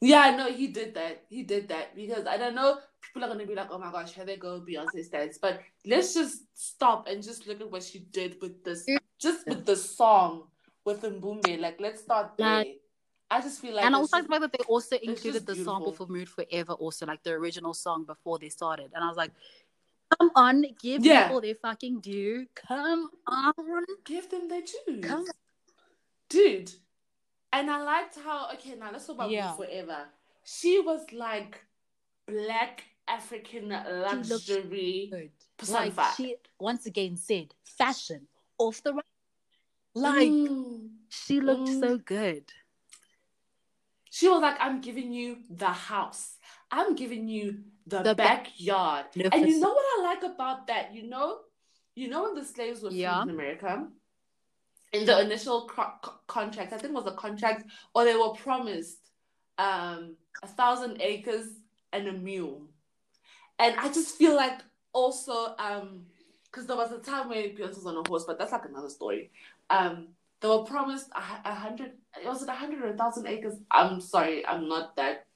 Yeah, no, he did that. He did that because I don't know. People are gonna be like, "Oh my gosh, here they go, Beyonce stands." But let's just stop and just look at what she did with this, just with the song with Mbube. Like, let's start there. Like- I just feel like, and also just- the fact that they also included the sample for Mood Forever, also like the original song before they started. And I was like, come on, give Yeah. people their fucking due. Come on. give them their dues, Come dude. And I liked how okay, now let's talk about Yeah. Forever. She was like black African luxury personified. Like she once again said, fashion off the right. Like Mm. she looked Mm. so good. She was like, I'm giving you the house. I'm giving you the, The back- backyard. And you know what I like about that? You know, you know when the slaves were freed Yeah. in America, in the initial co- co- contract, I think was a contract, or they were promised um a thousand acres and a mule. And I just feel like also um because there was a time where Beyonce was on a horse, but that's like another story. Um, they were promised a, a hundred. Was it a hundred or a thousand acres? I'm sorry, I'm not that.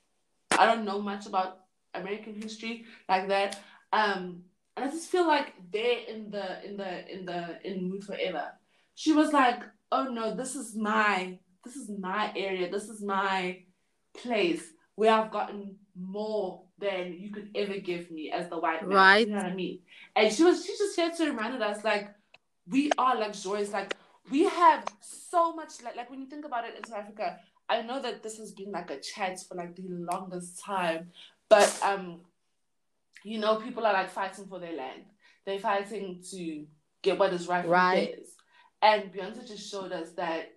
I don't know much about American history like that. Um, and I just feel like they're in the in the in the in Mood Forever. She was like, "Oh no, this is my this is my area. This is my place where I've gotten more than you could ever give me as the white man." Right. You know what I mean? And she was she just here to remind us like we are luxurious. Like we have so much like like when you think about it in South Africa, I know that this has been like a chat for like the longest time, but um, you know, people are like fighting for their land. They're fighting to get what is rightfully Right. theirs. And Beyonce just showed us that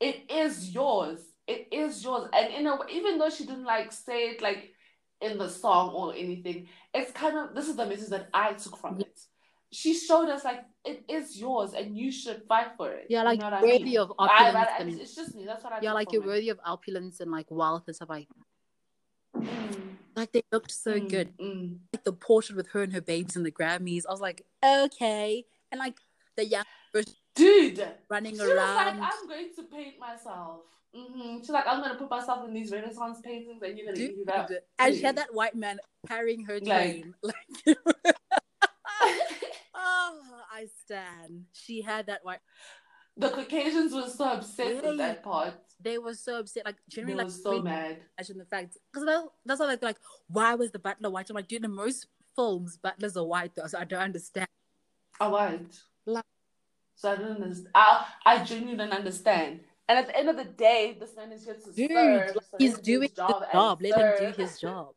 it is yours. It is yours. And in a way, even though she didn't like say it like in the song or anything, it's kind of this is the message that I took from it. She showed us like it is yours and you should fight for it. Yeah, You like know what I worthy mean? of I, opulence I- and it's just me. That's what I yeah, like you're it. worthy of opulence and like wealth and stuff like Mm, Like they looked so mm, good. mm. Like the portrait with her and her babies and the Grammys. I was like, okay. And like the young version Dude, running she was like, around. I'm going to paint myself. hmm She's like, I'm gonna put myself in these Renaissance paintings, and you're gonna Dude, it up. and she had that white man carrying her Like- train. Like, oh, I stand. She had that white. the Caucasians were so upset Yeah. with that part. They were so upset. Like, They generally, were like, so really mad. imagine the fact because that's why like, they're like, why was the butler white? I'm like, dude, in most films, butlers are white though, so I don't understand. I white. Like- So I don't understand. I, I genuinely don't understand. And at the end of the day, this man is here to Dude, serve. so he's doing his his job job. Let him do his job.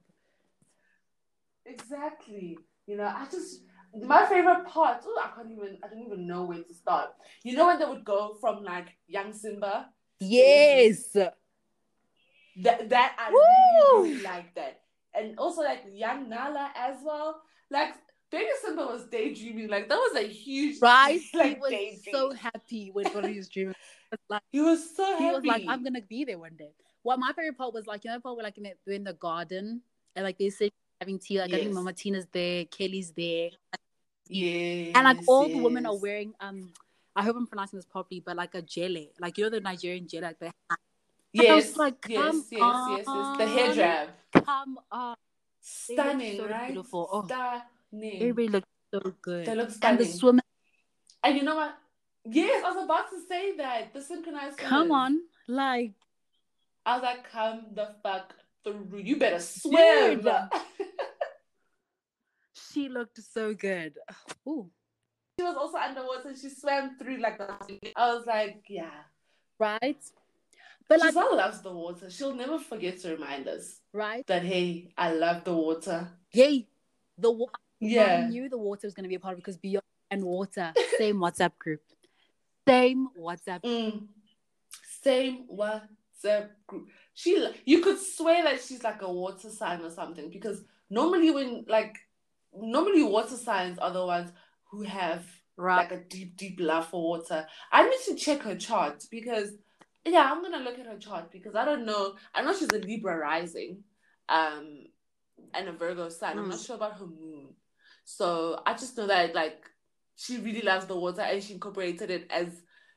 Exactly. You know, I just my favorite part. Ooh, I can't even. I don't even know where to start. You know when they would go from like young Simba. Yes. That that I Woo! really, really like that, and also like young Nala as well. Like baby Simba was daydreaming. Like that was a huge Right? Like he was daydream. so happy when he was dreaming. Like He was so he happy. was like, I'm gonna be there one day. What my favorite part was like, you know, part where like in the, they're in the garden and like they sit having tea. Like I think Yes. Mama Tina's there, Kelly's there, Yeah. and like all the women are wearing um. I hope I'm pronouncing this properly, but like a gele, like you know the Nigerian gele, like the hat. And I was Yes, like, yes, yes, yes, yes. The hair on. drab. Come on, Stunning, right? beautiful. Oh. Stunning. everybody looked so good. They look and the swim, And you know what? Yes, I was about to say that. The synchronized come swimmers. on, like I was like, come the fuck through. You better swim. She looked so good. Ooh, she was also underwater. She swam through like the. I was like, yeah. right? But like, Giselle loves the water. She'll never forget to remind us right? that hey, I love the water. Hey, the wa- I Yeah. knew the water was going to be a part of it because Beyond and Water, same WhatsApp group, same WhatsApp. Mm. Same WhatsApp group. She, you could swear that she's like a water sign or something because normally when like normally water signs are the ones who have Right. like a deep, deep love for water. I need to check her chart because yeah, I'm gonna look at her chart because I don't know. I know she's a Libra rising, um, and a Virgo sun. I'm not Mm. sure about her moon. So I just know that like she really loves the water and she incorporated it as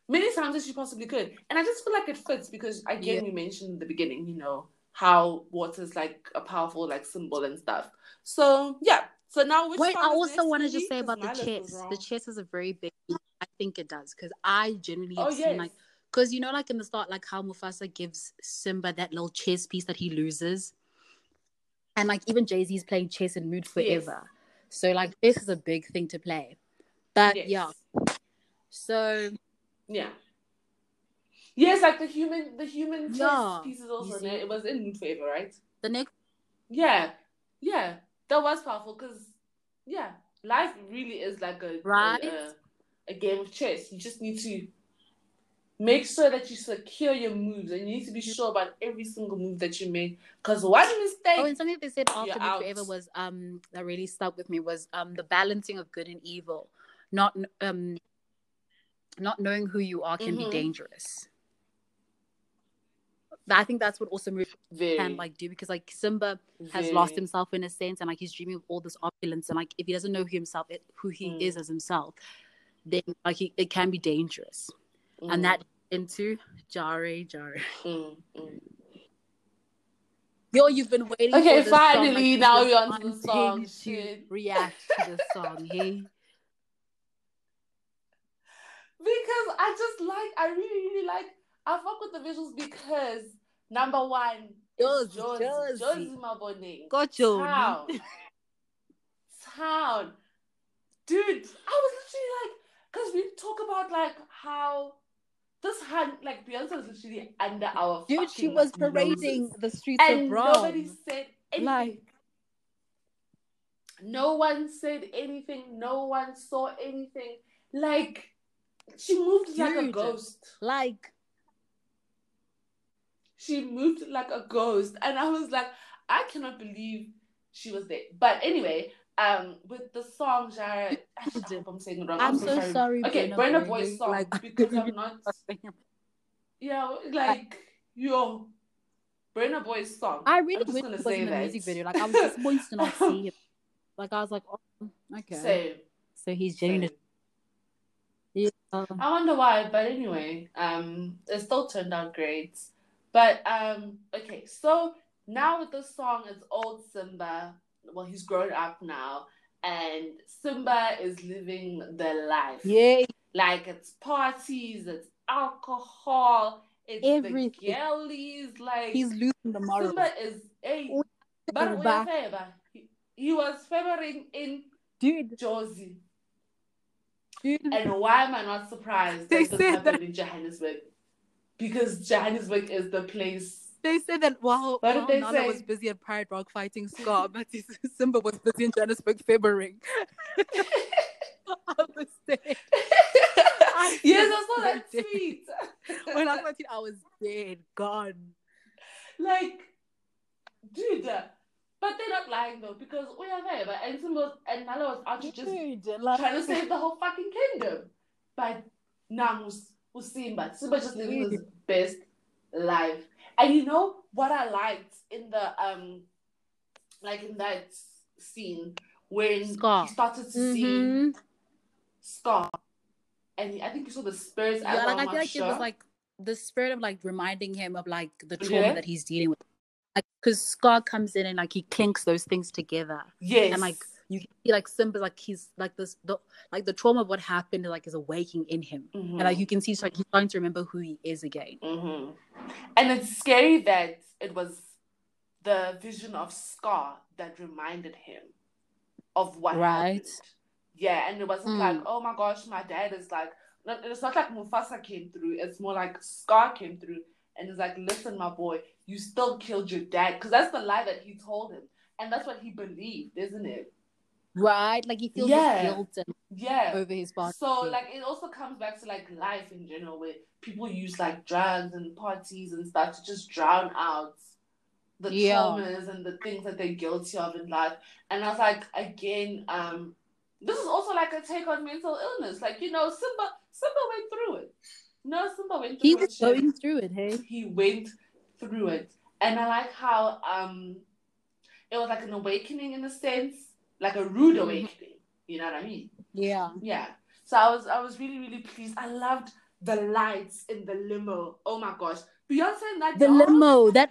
many times as she possibly could. And I just feel like it fits because again Yeah. we mentioned in the beginning, you know, how water is like a powerful like symbol and stuff. So yeah. So now which Wait, I also want to just say about the my list was chess. The chess is a very big. I think it does because I genuinely have Oh seen yes. like because you know like in the start like how Mufasa gives Simba that little chess piece that he loses, and like even Jay Z is playing chess in Mood Yes. So like this is a big thing to play, but Yes. yeah. So Yeah. Yes, like the human, the human chess Yeah, pieces also. there. It was in Favor, right? the next Yeah, yeah, that was powerful because yeah, life really is like a, Right. a a game of chess. You just need to make sure that you secure your moves, and you need to be sure about every single move that you make. Because one mistake, Oh, and something they said after You're Mood out. Forever was um that really stuck with me was um the balancing of good and evil, not um not knowing who you are can Mhm. be dangerous. I think that's what also very, can like do because like Simba has lost himself in a sense and like he's dreaming of all this opulence and like if he doesn't know who himself who he Mm. is as himself, then like he, it can be dangerous. Mm, And that into Jare Jare. mm, mm. Yo, you've been waiting. Okay, for this song, finally, now we're onto the song, to react to the song. Hey, because I just like, I really, really like, I fuck with the visuals because number one, Jozi, Mabone. got you. Town. Town. Dude, I was literally like, because we talk about like how this hand, like Beyonce was literally under our Dude, she was parading noses. the streets and of Rome. nobody said anything. Like- no one said anything. No one saw anything. Like she moved like a ghost. like, She moved like a ghost, and I was like, I cannot believe she was there. But anyway, um, with the song, hope I'm saying it wrong. I'm so sorry, Okay, Burna Burna Boy. Boy's song Like, because I'm not. Yeah, like yo, Burna Boy's song. I really I'm just wish gonna it was say in the that. music video. Like I was disappointed to not see him. Like I was like, oh, okay. Same. so he's genuine. Yeah. I wonder why, but anyway, um, it still turned out great. But um, okay, so now with this song, it's old Simba. Well, he's grown up now, and Simba is living the life. Yeah. Like it's parties, it's alcohol, it's Everything. the girlies. Like He's losing the moral. Simba is a. But favor. He, he was favoring in Dude, Jozi. dude. And why am I not surprised They that this happened in Johannesburg? Because Johannesburg is the place. They said that while, What did they Nala say? was busy at Pride Rock fighting Scar, but Simba was busy in Johannesburg favoring. I was dead. yes, I saw that did. tweet. When I saw it, I was dead, gone. like, dude, but they're not lying though because we are there. But and Simba and Nala was actually just Dude, like, trying to save the whole fucking kingdom. But now was Simba? Simba just living his best life. And you know what I liked in the um like in that scene when Scar. he started to see Mhm. Scar. And he- I think you saw the spirits Yeah, like I feel like it was like the spirit of like reminding him of like the trauma Yeah. that he's dealing with. Like, because Scar comes in and like he clinks those things together, yes. and like you can see like Simba, like he's like this, the like the trauma of what happened, like is awaking in him, Mhm. and like you can see, it's like he's starting to remember who he is again. hmm And it's scary that it was the vision of Scar that reminded him of what Right. happened. Yeah, and it wasn't Mm. like, oh my gosh, my dad is like, it's not like Mufasa came through. It's more like Scar came through and it's like, listen, my boy, you still killed your dad. Because that's the lie that he told him. And that's what he believed, isn't it? Right, like he feels Yeah. guilt and Yeah. over his past. So like it also comes back to like life in general where people use like drugs and parties and stuff to just drown out the Yeah. traumas and the things that they're guilty of in life. And I was like, again, um, this is also like a take on mental illness. Like, you know, Simba Simba went through it. No, Simba went through he was going through it. Hey, He went through it. And I like how um it was like an awakening in a sense, like a rude Mhm. awakening. You know what I mean? yeah, Yeah. So I was I was really really pleased. I loved the lights in the limo. Oh my gosh, Beyonce and that the dog? limo that,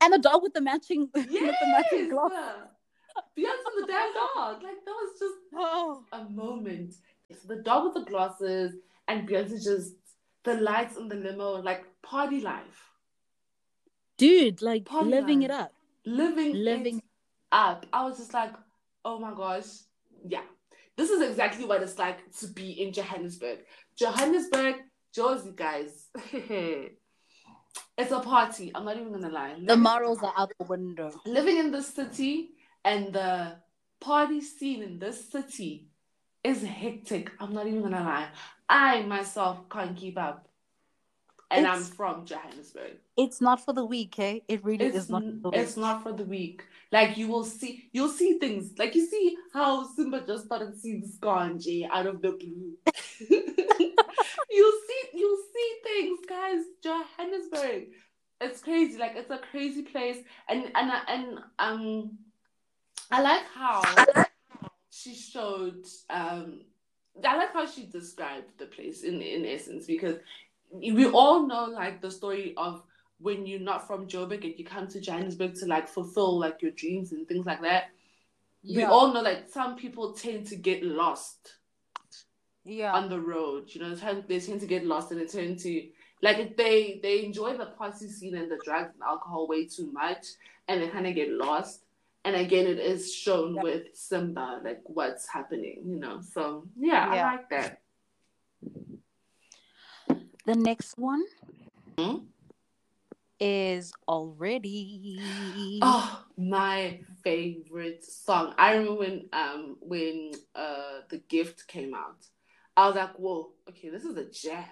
and the dog with the matching with Yes. the matching glove. Beyonce and the damn dog. Like that was just Oh, a moment. So the dog with the glasses and Beyonce just the lights in the limo, like party life, dude, like Party living life. it up. living Living- it up. I was just like, oh my gosh, yeah. This is exactly what it's like to be in Johannesburg. Johannesburg, Jozi, guys. it's a party. I'm not even gonna lie. The morals are out the window. living in this city and the party scene in this city is hectic. I'm not even gonna lie. I myself can't keep up. And I'm It's- from Johannesburg. It's not for the weak, eh? It really It's is not. For the it's not for the weak. Like you will see you'll see things. Like you see how Simba just started seeing Skanji out of the blue. you'll see you'll see things, guys. Johannesburg. It's crazy. Like it's a crazy place. And and and um I like how she showed um I like how she described the place in in essence because we all know like the story of when you're not from Joburg and you come to Johannesburg to like fulfill like your dreams and things like that. We all know that some people tend to get lost Yeah. on the road. You know, they tend- to get lost and they tend to like if they they enjoy the party scene and the drugs and alcohol way too much and they kind of get lost. And again, it is shown Yeah. with Simba like what's happening. You know, so yeah, Yeah. I like that. The next one Hmm? is already. Oh, my favorite song. I remember when um when uh the gift came out. I was like, whoa, okay, this is a jam.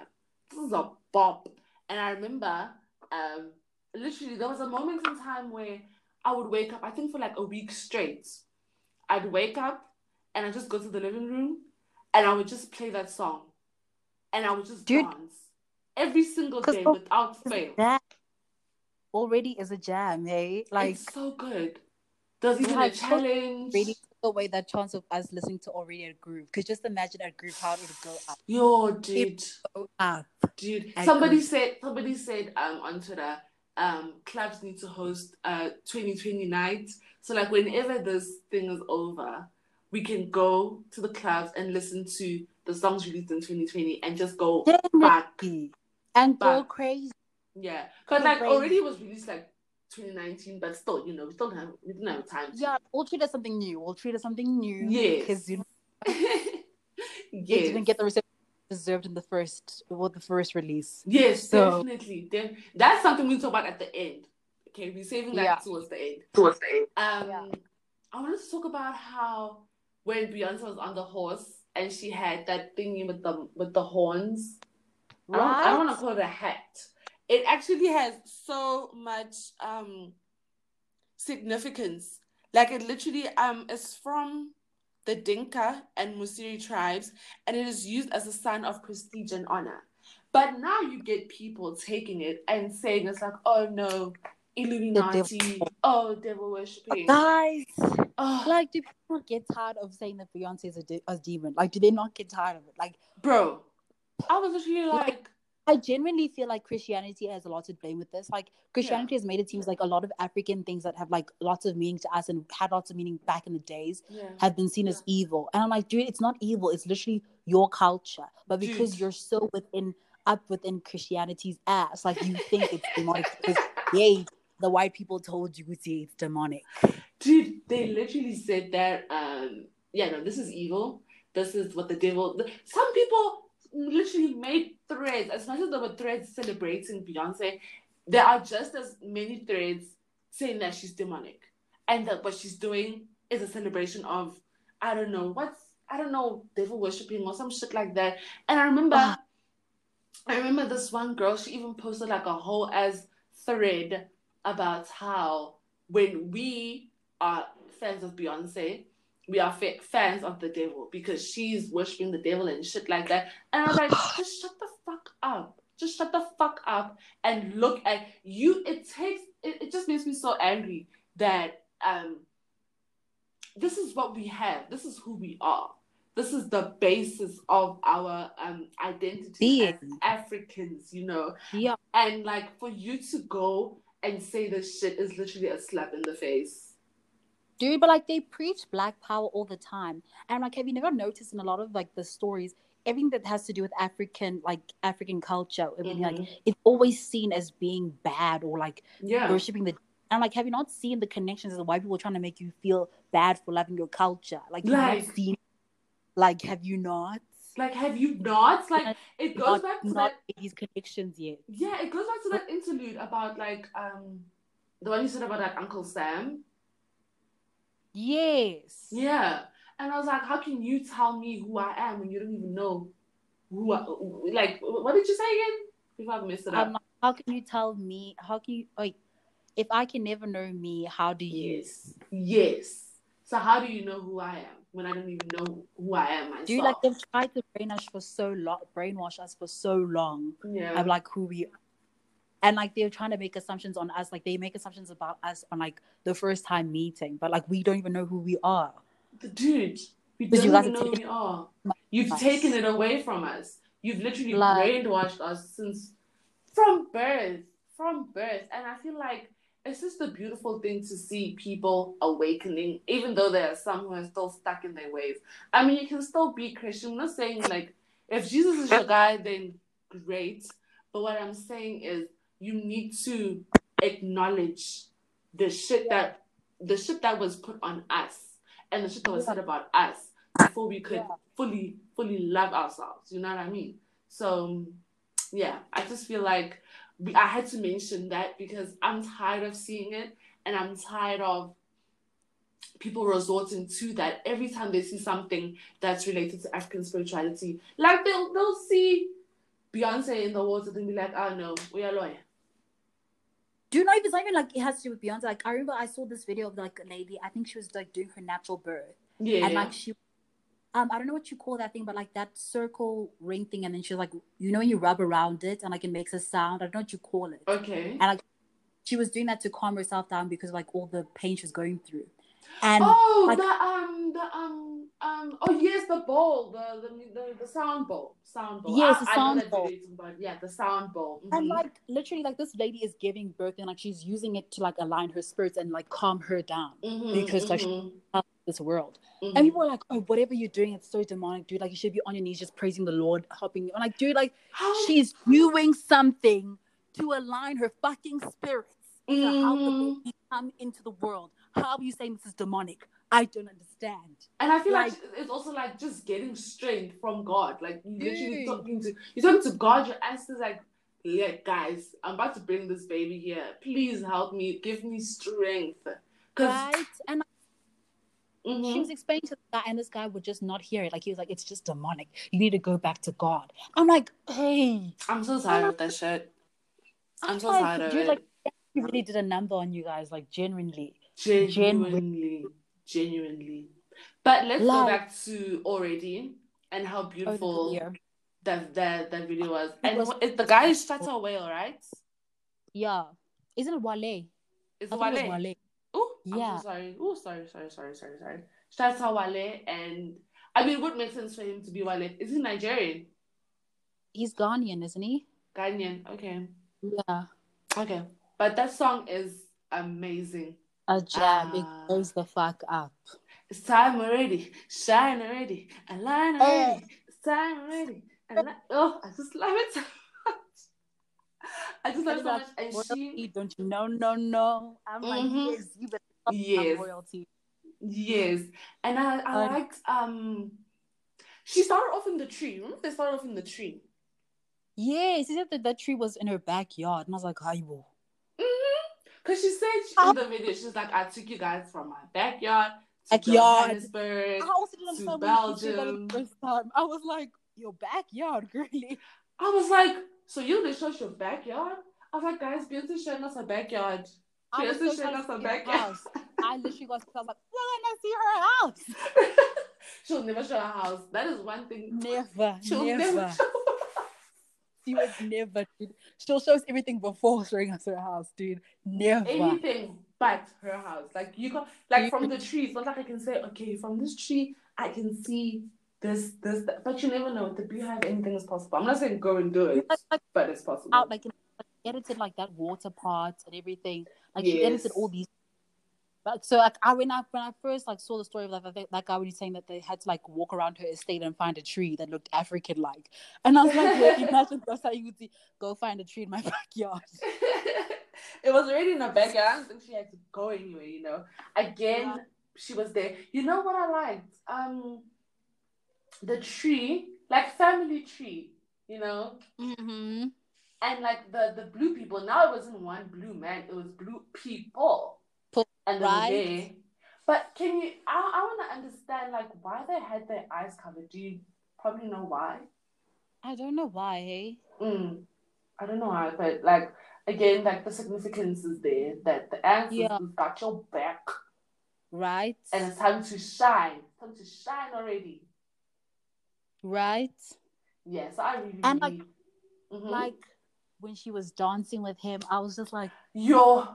This is a bop. And I remember um literally there was a moment in time where I would wake up, I think for like a week straight. I'd wake up and I'd just go to the living room and I would just play that song. And I would just Dude. dance every single day of- without fail. that already is a jam, hey? Like it's so good. There's even a challenge. really took away that chance of us listening to already a groove. Because just imagine a groove how it would go up. Yo, dude. Up. Dude, somebody said somebody said um on Twitter, um, clubs need to host uh 2020 nights. So like whenever this thing is over, we can go to the clubs and listen to the songs released in 2020 and just go back. Definitely. And go crazy. Yeah. Cause like crazy. already it was released like 2019, but still, you know, we still have we didn't have time to Yeah, we'll treat it as something new. We'll treat it as something new. Yes. Because you know, yes. didn't get the reception deserved in the first well, the first release. Yes, So- definitely. Def- that's something we talk about at the end. Okay, we're saving that Yeah. towards the end. Towards the end. Um, Yeah. I wanted to talk about how when Beyonce was on the horse and she had that thingy with the with the horns. I I want to call it a hat. It actually has so much um significance. Like it literally um is from the Dinka and Musiri tribes, and it is used as a sign of prestige and honor. But now you get people taking it and saying it's like, oh no, Illuminati, oh devil worshipping. Guys, Oh, like, do people get tired of saying that Beyonce is a, de- a demon? Like, do they not get tired of it? Like, bro, I was literally like, I genuinely feel like Christianity has a lot to blame with this. Like, Christianity has made it seem like a lot of African things that have like lots of meaning to us and had lots of meaning back in the days yeah, have been seen as evil. And I'm like, dude, it's not evil. It's literally your culture. But because Dude. you're so within up within Christianity's ass, like you think it's demonic because yay, the white people told you it's it's demonic. dude, they literally said that. Um, yeah, no, this is evil. This is what the devil. Some people literally made threads. As much as there were threads celebrating Beyonce, there are just as many threads saying that she's demonic and that what she's doing is a celebration of I don't know what's I don't know devil worshipping or some shit like that. And I remember, Ah. I remember this one girl. She even posted like a whole as thread about how when we are fans of Beyonce, we are fa- fans of the devil because she's worshiping the devil and shit like that. And I was like, just shut the fuck up. Just shut the fuck up and look at you. It takes. It, it just makes me so angry that um. This is what we have. This is who we are. This is the basis of our um identity as Africans. You know, Yeah. and like for you to go and say this shit is literally a slap in the face. Dude, but like they preach black power all the time. And like, have you never noticed in a lot of like the stories, everything that has to do with African, like African culture, everything like it's always seen as being bad or like Yeah. worshipping the and like, have you not seen the connections of why people are trying to make you feel bad for loving your culture? Like, Like- not seen, like, have you not? Like, have you not? Like, it goes not, back to not that. these connections yet. Yeah, it goes back to that interlude about like um the one you said about that Uncle Sam. Yes. Yeah, and I was like, how can you tell me who I am when you don't even know who I like? What did you say again? Before I messed it up. How can you tell me? How can you like? If I can never know me, how do you? yes, yes. So how do you know who I am when I don't even know who I am myself? Do you like they've tried to brainwash for so long, brainwash us for so long Yeah. of like who we are. And like they're trying to make assumptions on us, like they make assumptions about us on like the first time meeting, but like we don't even know who we are. Dude, we don't you even know who we are you've Us. taken it away from us. You've literally Like- brainwashed us since from birth. From birth. And I feel like it's just a beautiful thing to see people awakening, even though there are some who are still stuck in their ways. I mean, you can still be Christian. I'm not saying like if Jesus is your guy, then great. But what I'm saying is you need to acknowledge the shit that the shit that was put on us and the shit that was said about us before we could Yeah. fully fully love ourselves. You know what I mean? So yeah, I just feel like we, I had to mention that because I'm tired of seeing it and I'm tired of people resorting to that every time they see something that's related to African spirituality. Like they'll they'll see Beyonce in the water and be like, oh no, we are lawyer. Do you know if it's not even like it has to do with Beyonce? Like I remember I saw this video of like a lady, I think she was like doing her natural birth. Yeah. And like she um I don't know what you call that thing, but like that circle ring thing, and then she's like, you know when you rub around it and like it makes a sound. I don't know what you call it. okay. And like she was doing that to calm herself down because of, like all the pain she was going through. And oh, like, the um, the um, um. Oh yes, the ball, the the the, the sound ball, sound bowl. Yes, I, the sound that bowl. video but yeah, the sound ball. and Mhm. like literally like this lady is giving birth and like she's using it to like align her spirits and like calm her down Mhm, because, like, mhm, out of this world. mhm. And people are like, oh, whatever you're doing, it's so demonic, dude. Like you should be on your knees just praising the Lord, helping you. I'm like, dude, like How- she's doing something to align her fucking spirits to help the Mhm. baby come into the world. How are you saying this is demonic? I don't understand. And I feel like, Like- it's also like just getting strength from God. Like you literally Dude. talking to you talking to God, your answers like, yeah, guys, I'm about to bring this baby here. Please help me, give me strength. Right? And Mhm. she was explaining to the guy, and this guy would just not hear it. Like he was like, "It's just demonic. You need to go back to God." I'm like, "Hey, I'm so tired of that shit. I'm so like, tired of dude, it. like he really did a number on you guys, like genuinely." Genuinely, genuinely. But let's go back to already and how Oh, beautiful video. that that that video was. It And was the guy is Shatta Whale, right? Yeah, isn't it Wale? It's thought it Wale. Oh, Yeah. So sorry. Oh, sorry, sorry, sorry, sorry, sorry. Shatta Wale, and I mean, it would make sense for him to be Wale. Is he Nigerian? He's Ghanaian, isn't he? Ghanaian. Okay, Yeah, okay. But that song is amazing. A jab. Ah. It goes the fuck up. It's time already, shine already, align already. It's time already. And oh, I just love it so much. I just love it so much. And royalty, she, don't you know? No, no. I'm like, Mhm. yes, you better Yes. royalty. yes, and I, I Um, liked um. She started off in the tree. Remember, they started off in the tree. Yes, she said that that tree was in her backyard, and I was like, "Hi, Because she said she- in um, the video, she's like, I took you guys from my backyard to Backyard. Johannesburg. I also To understand when she said that Belgium. first time. I was like, "Your backyard, girly." I was like, so you didn't show us your backyard? I was like, guys, Beyonce showing us her backyard. Beyonce showing us to her backyard. I literally I was like, "We're gonna see her house." She'll never show her house. That is one thing. Never, She'll never. never show She was never. Dude. She'll show us everything before showing us her house, dude. Never. anything but her house. Like you can like from the trees. Not like I can say, okay, from this tree I can see this, this, that. but you never know. With the BeyHive, anything is possible. I'm not saying go and do it, Like, but it's possible. out like, in- like edited like that water part and everything. Like she edited all these. But so like I when I when I first like saw the story of like that, that guy when he's saying that they had to like walk around her estate and find a tree that looked African like, and I was like, yeah, imagine that's how you would see go find a tree in my backyard. it was already in her backyard. I don't think she had to go anywhere, you know. Again, Yeah. she was there. You know what I liked? Um the tree, like family tree, you know, Mm-hmm. and like the the blue people. Now it wasn't one blue man, it was blue people. Po- and they were right. But can you I, I wanna understand like why they had their eyes covered. Do you probably know why? I don't know why. Hey? Mm, I don't know why, but like again, like the significance is there that the answers Yeah. got your back, Right. and it's time to shine. It's time to shine already. right. Yes, I really, And, like- Mhm. Like when she was dancing with him, I was just like, yo,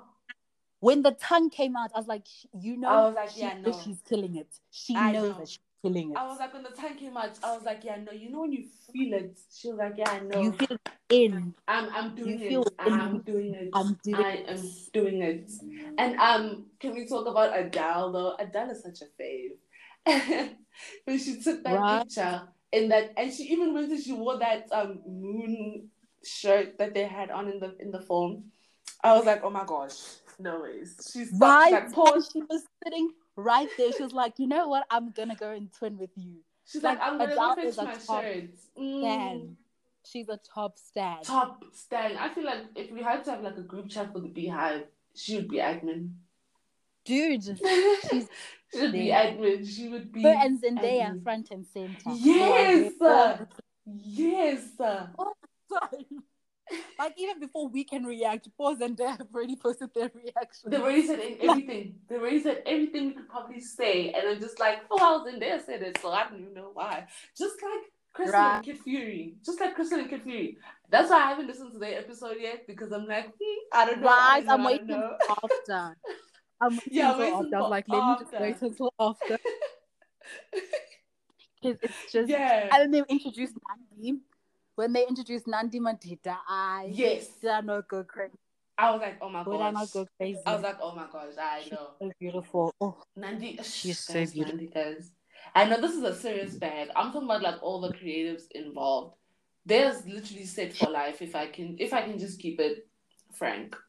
when the tongue came out, I was like, you know, I was like, she yeah, no. she's killing it. She I knows know. that she's killing it. I was like when the time came out, I was like, yeah, no, you know when you feel it. She was like, yeah, I know. You feel it in. I'm I'm doing you it. I'm doing it. I'm doing I am doing it. And um, can we talk about Adele though? Adele is such a fave. when she took that Right. picture in that, and she even went and she wore that um moon shirt that they had on in the in the film. I was like, oh my gosh, no ways. She's Right. like pause. she was sitting right there. She was like, you know what? I'm gonna go and twin with you. She's like, like, I'm gonna go fetch is a my top shirt. Mm, Stan. She's a top stan. top stand. I feel like if we had to have like a group chat for the BeyHive, she would be admin. Dude. she would be admin. She would be. Her and Zendaya admin. front and center. Yes! They are there Yes. time. Like even before we can react, Paul Zendaya have already posted their reaction. They've already said in- everything. They've already said everything we could probably say. And I'm just like, oh, I was in there, said it, so I don't even know why. Just like Crissle Right. and Kid Fury. Just like Crissle and Kid Fury. That's why I haven't listened to their episode yet because I'm like, hmm, I don't know. Right, I I'm don't waiting know. after. I'm waiting Yeah, until waiting after. I was for like, let me just wait until after. Because it's just. yeah. And then they introduced Nandi. When they introduced Nandi Madida, I yes. did I not go crazy? I was like, oh my Would I not go crazy? I was like, oh my gosh, I She's know. so beautiful. Oh, Nandi, She's so guys, beautiful. Nandi, guys. I know this is a serious bag. I'm talking about like all the creatives involved. There's literally set for life if I can if I can just keep it frank.